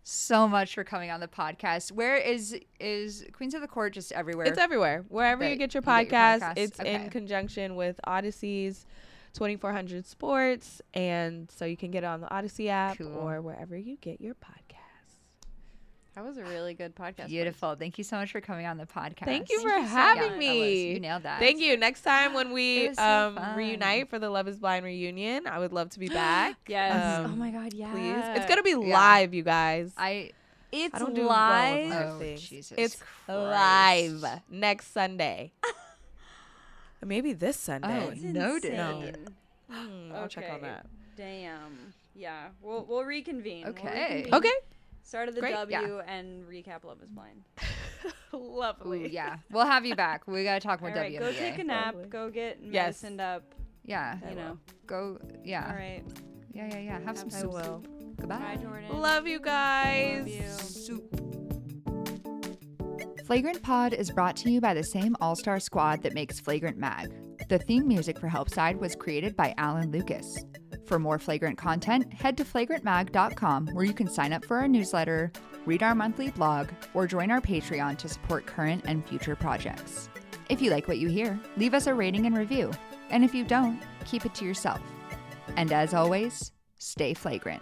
so much for coming on the podcast. Where is is Queens of the Court just everywhere? It's everywhere. Wherever you get your you get your podcast, podcast. it's Okay. in conjunction with Odyssey's 2400 Sports. And so you can get it on the Odyssey app Cool. or wherever you get your podcast. That was a really good podcast. Beautiful. Thank you so much for coming on the podcast. Thank you Thank for you so having much. Me. You nailed that. Thank you. Next time when *gasps* we so um, fun. reunite for the Love is Blind reunion, I would love to be *gasps* back. Yes. Um, oh my god, yeah. Please. It's going to be Yeah. live, you guys. I It's I don't do well live. with Oh. Jesus it's Christ. live next Sunday. *laughs* Maybe this Sunday. Oh, That's noted. insane. Hmm, I'll check on that. Damn. Yeah. We'll we'll reconvene. We'll Okay. reconvene. Okay. Start of the Great. W and recap Love is Blind. *laughs* Ooh, Lovely. yeah. We'll have you back. We gotta talk more All right, WNBA. go take a nap. Lovely. Go get Yes. medicined up. yeah. You know. Go. Yeah. All right. Yeah. Yeah. Yeah. Have some Have I soup. will. Goodbye. Bye, Jordan. Love you guys. Love you. Flagrant Pod is brought to you by the same all star squad that makes Flagrant Mag. The theme music for Helpside was created by Alan Lucas. For more flagrant content, head to flagrantmag.com where you can sign up for our newsletter, read our monthly blog, or join our Patreon to support current and future projects. If you like what you hear, leave us a rating and review. And if you don't, keep it to yourself. And as always, stay flagrant.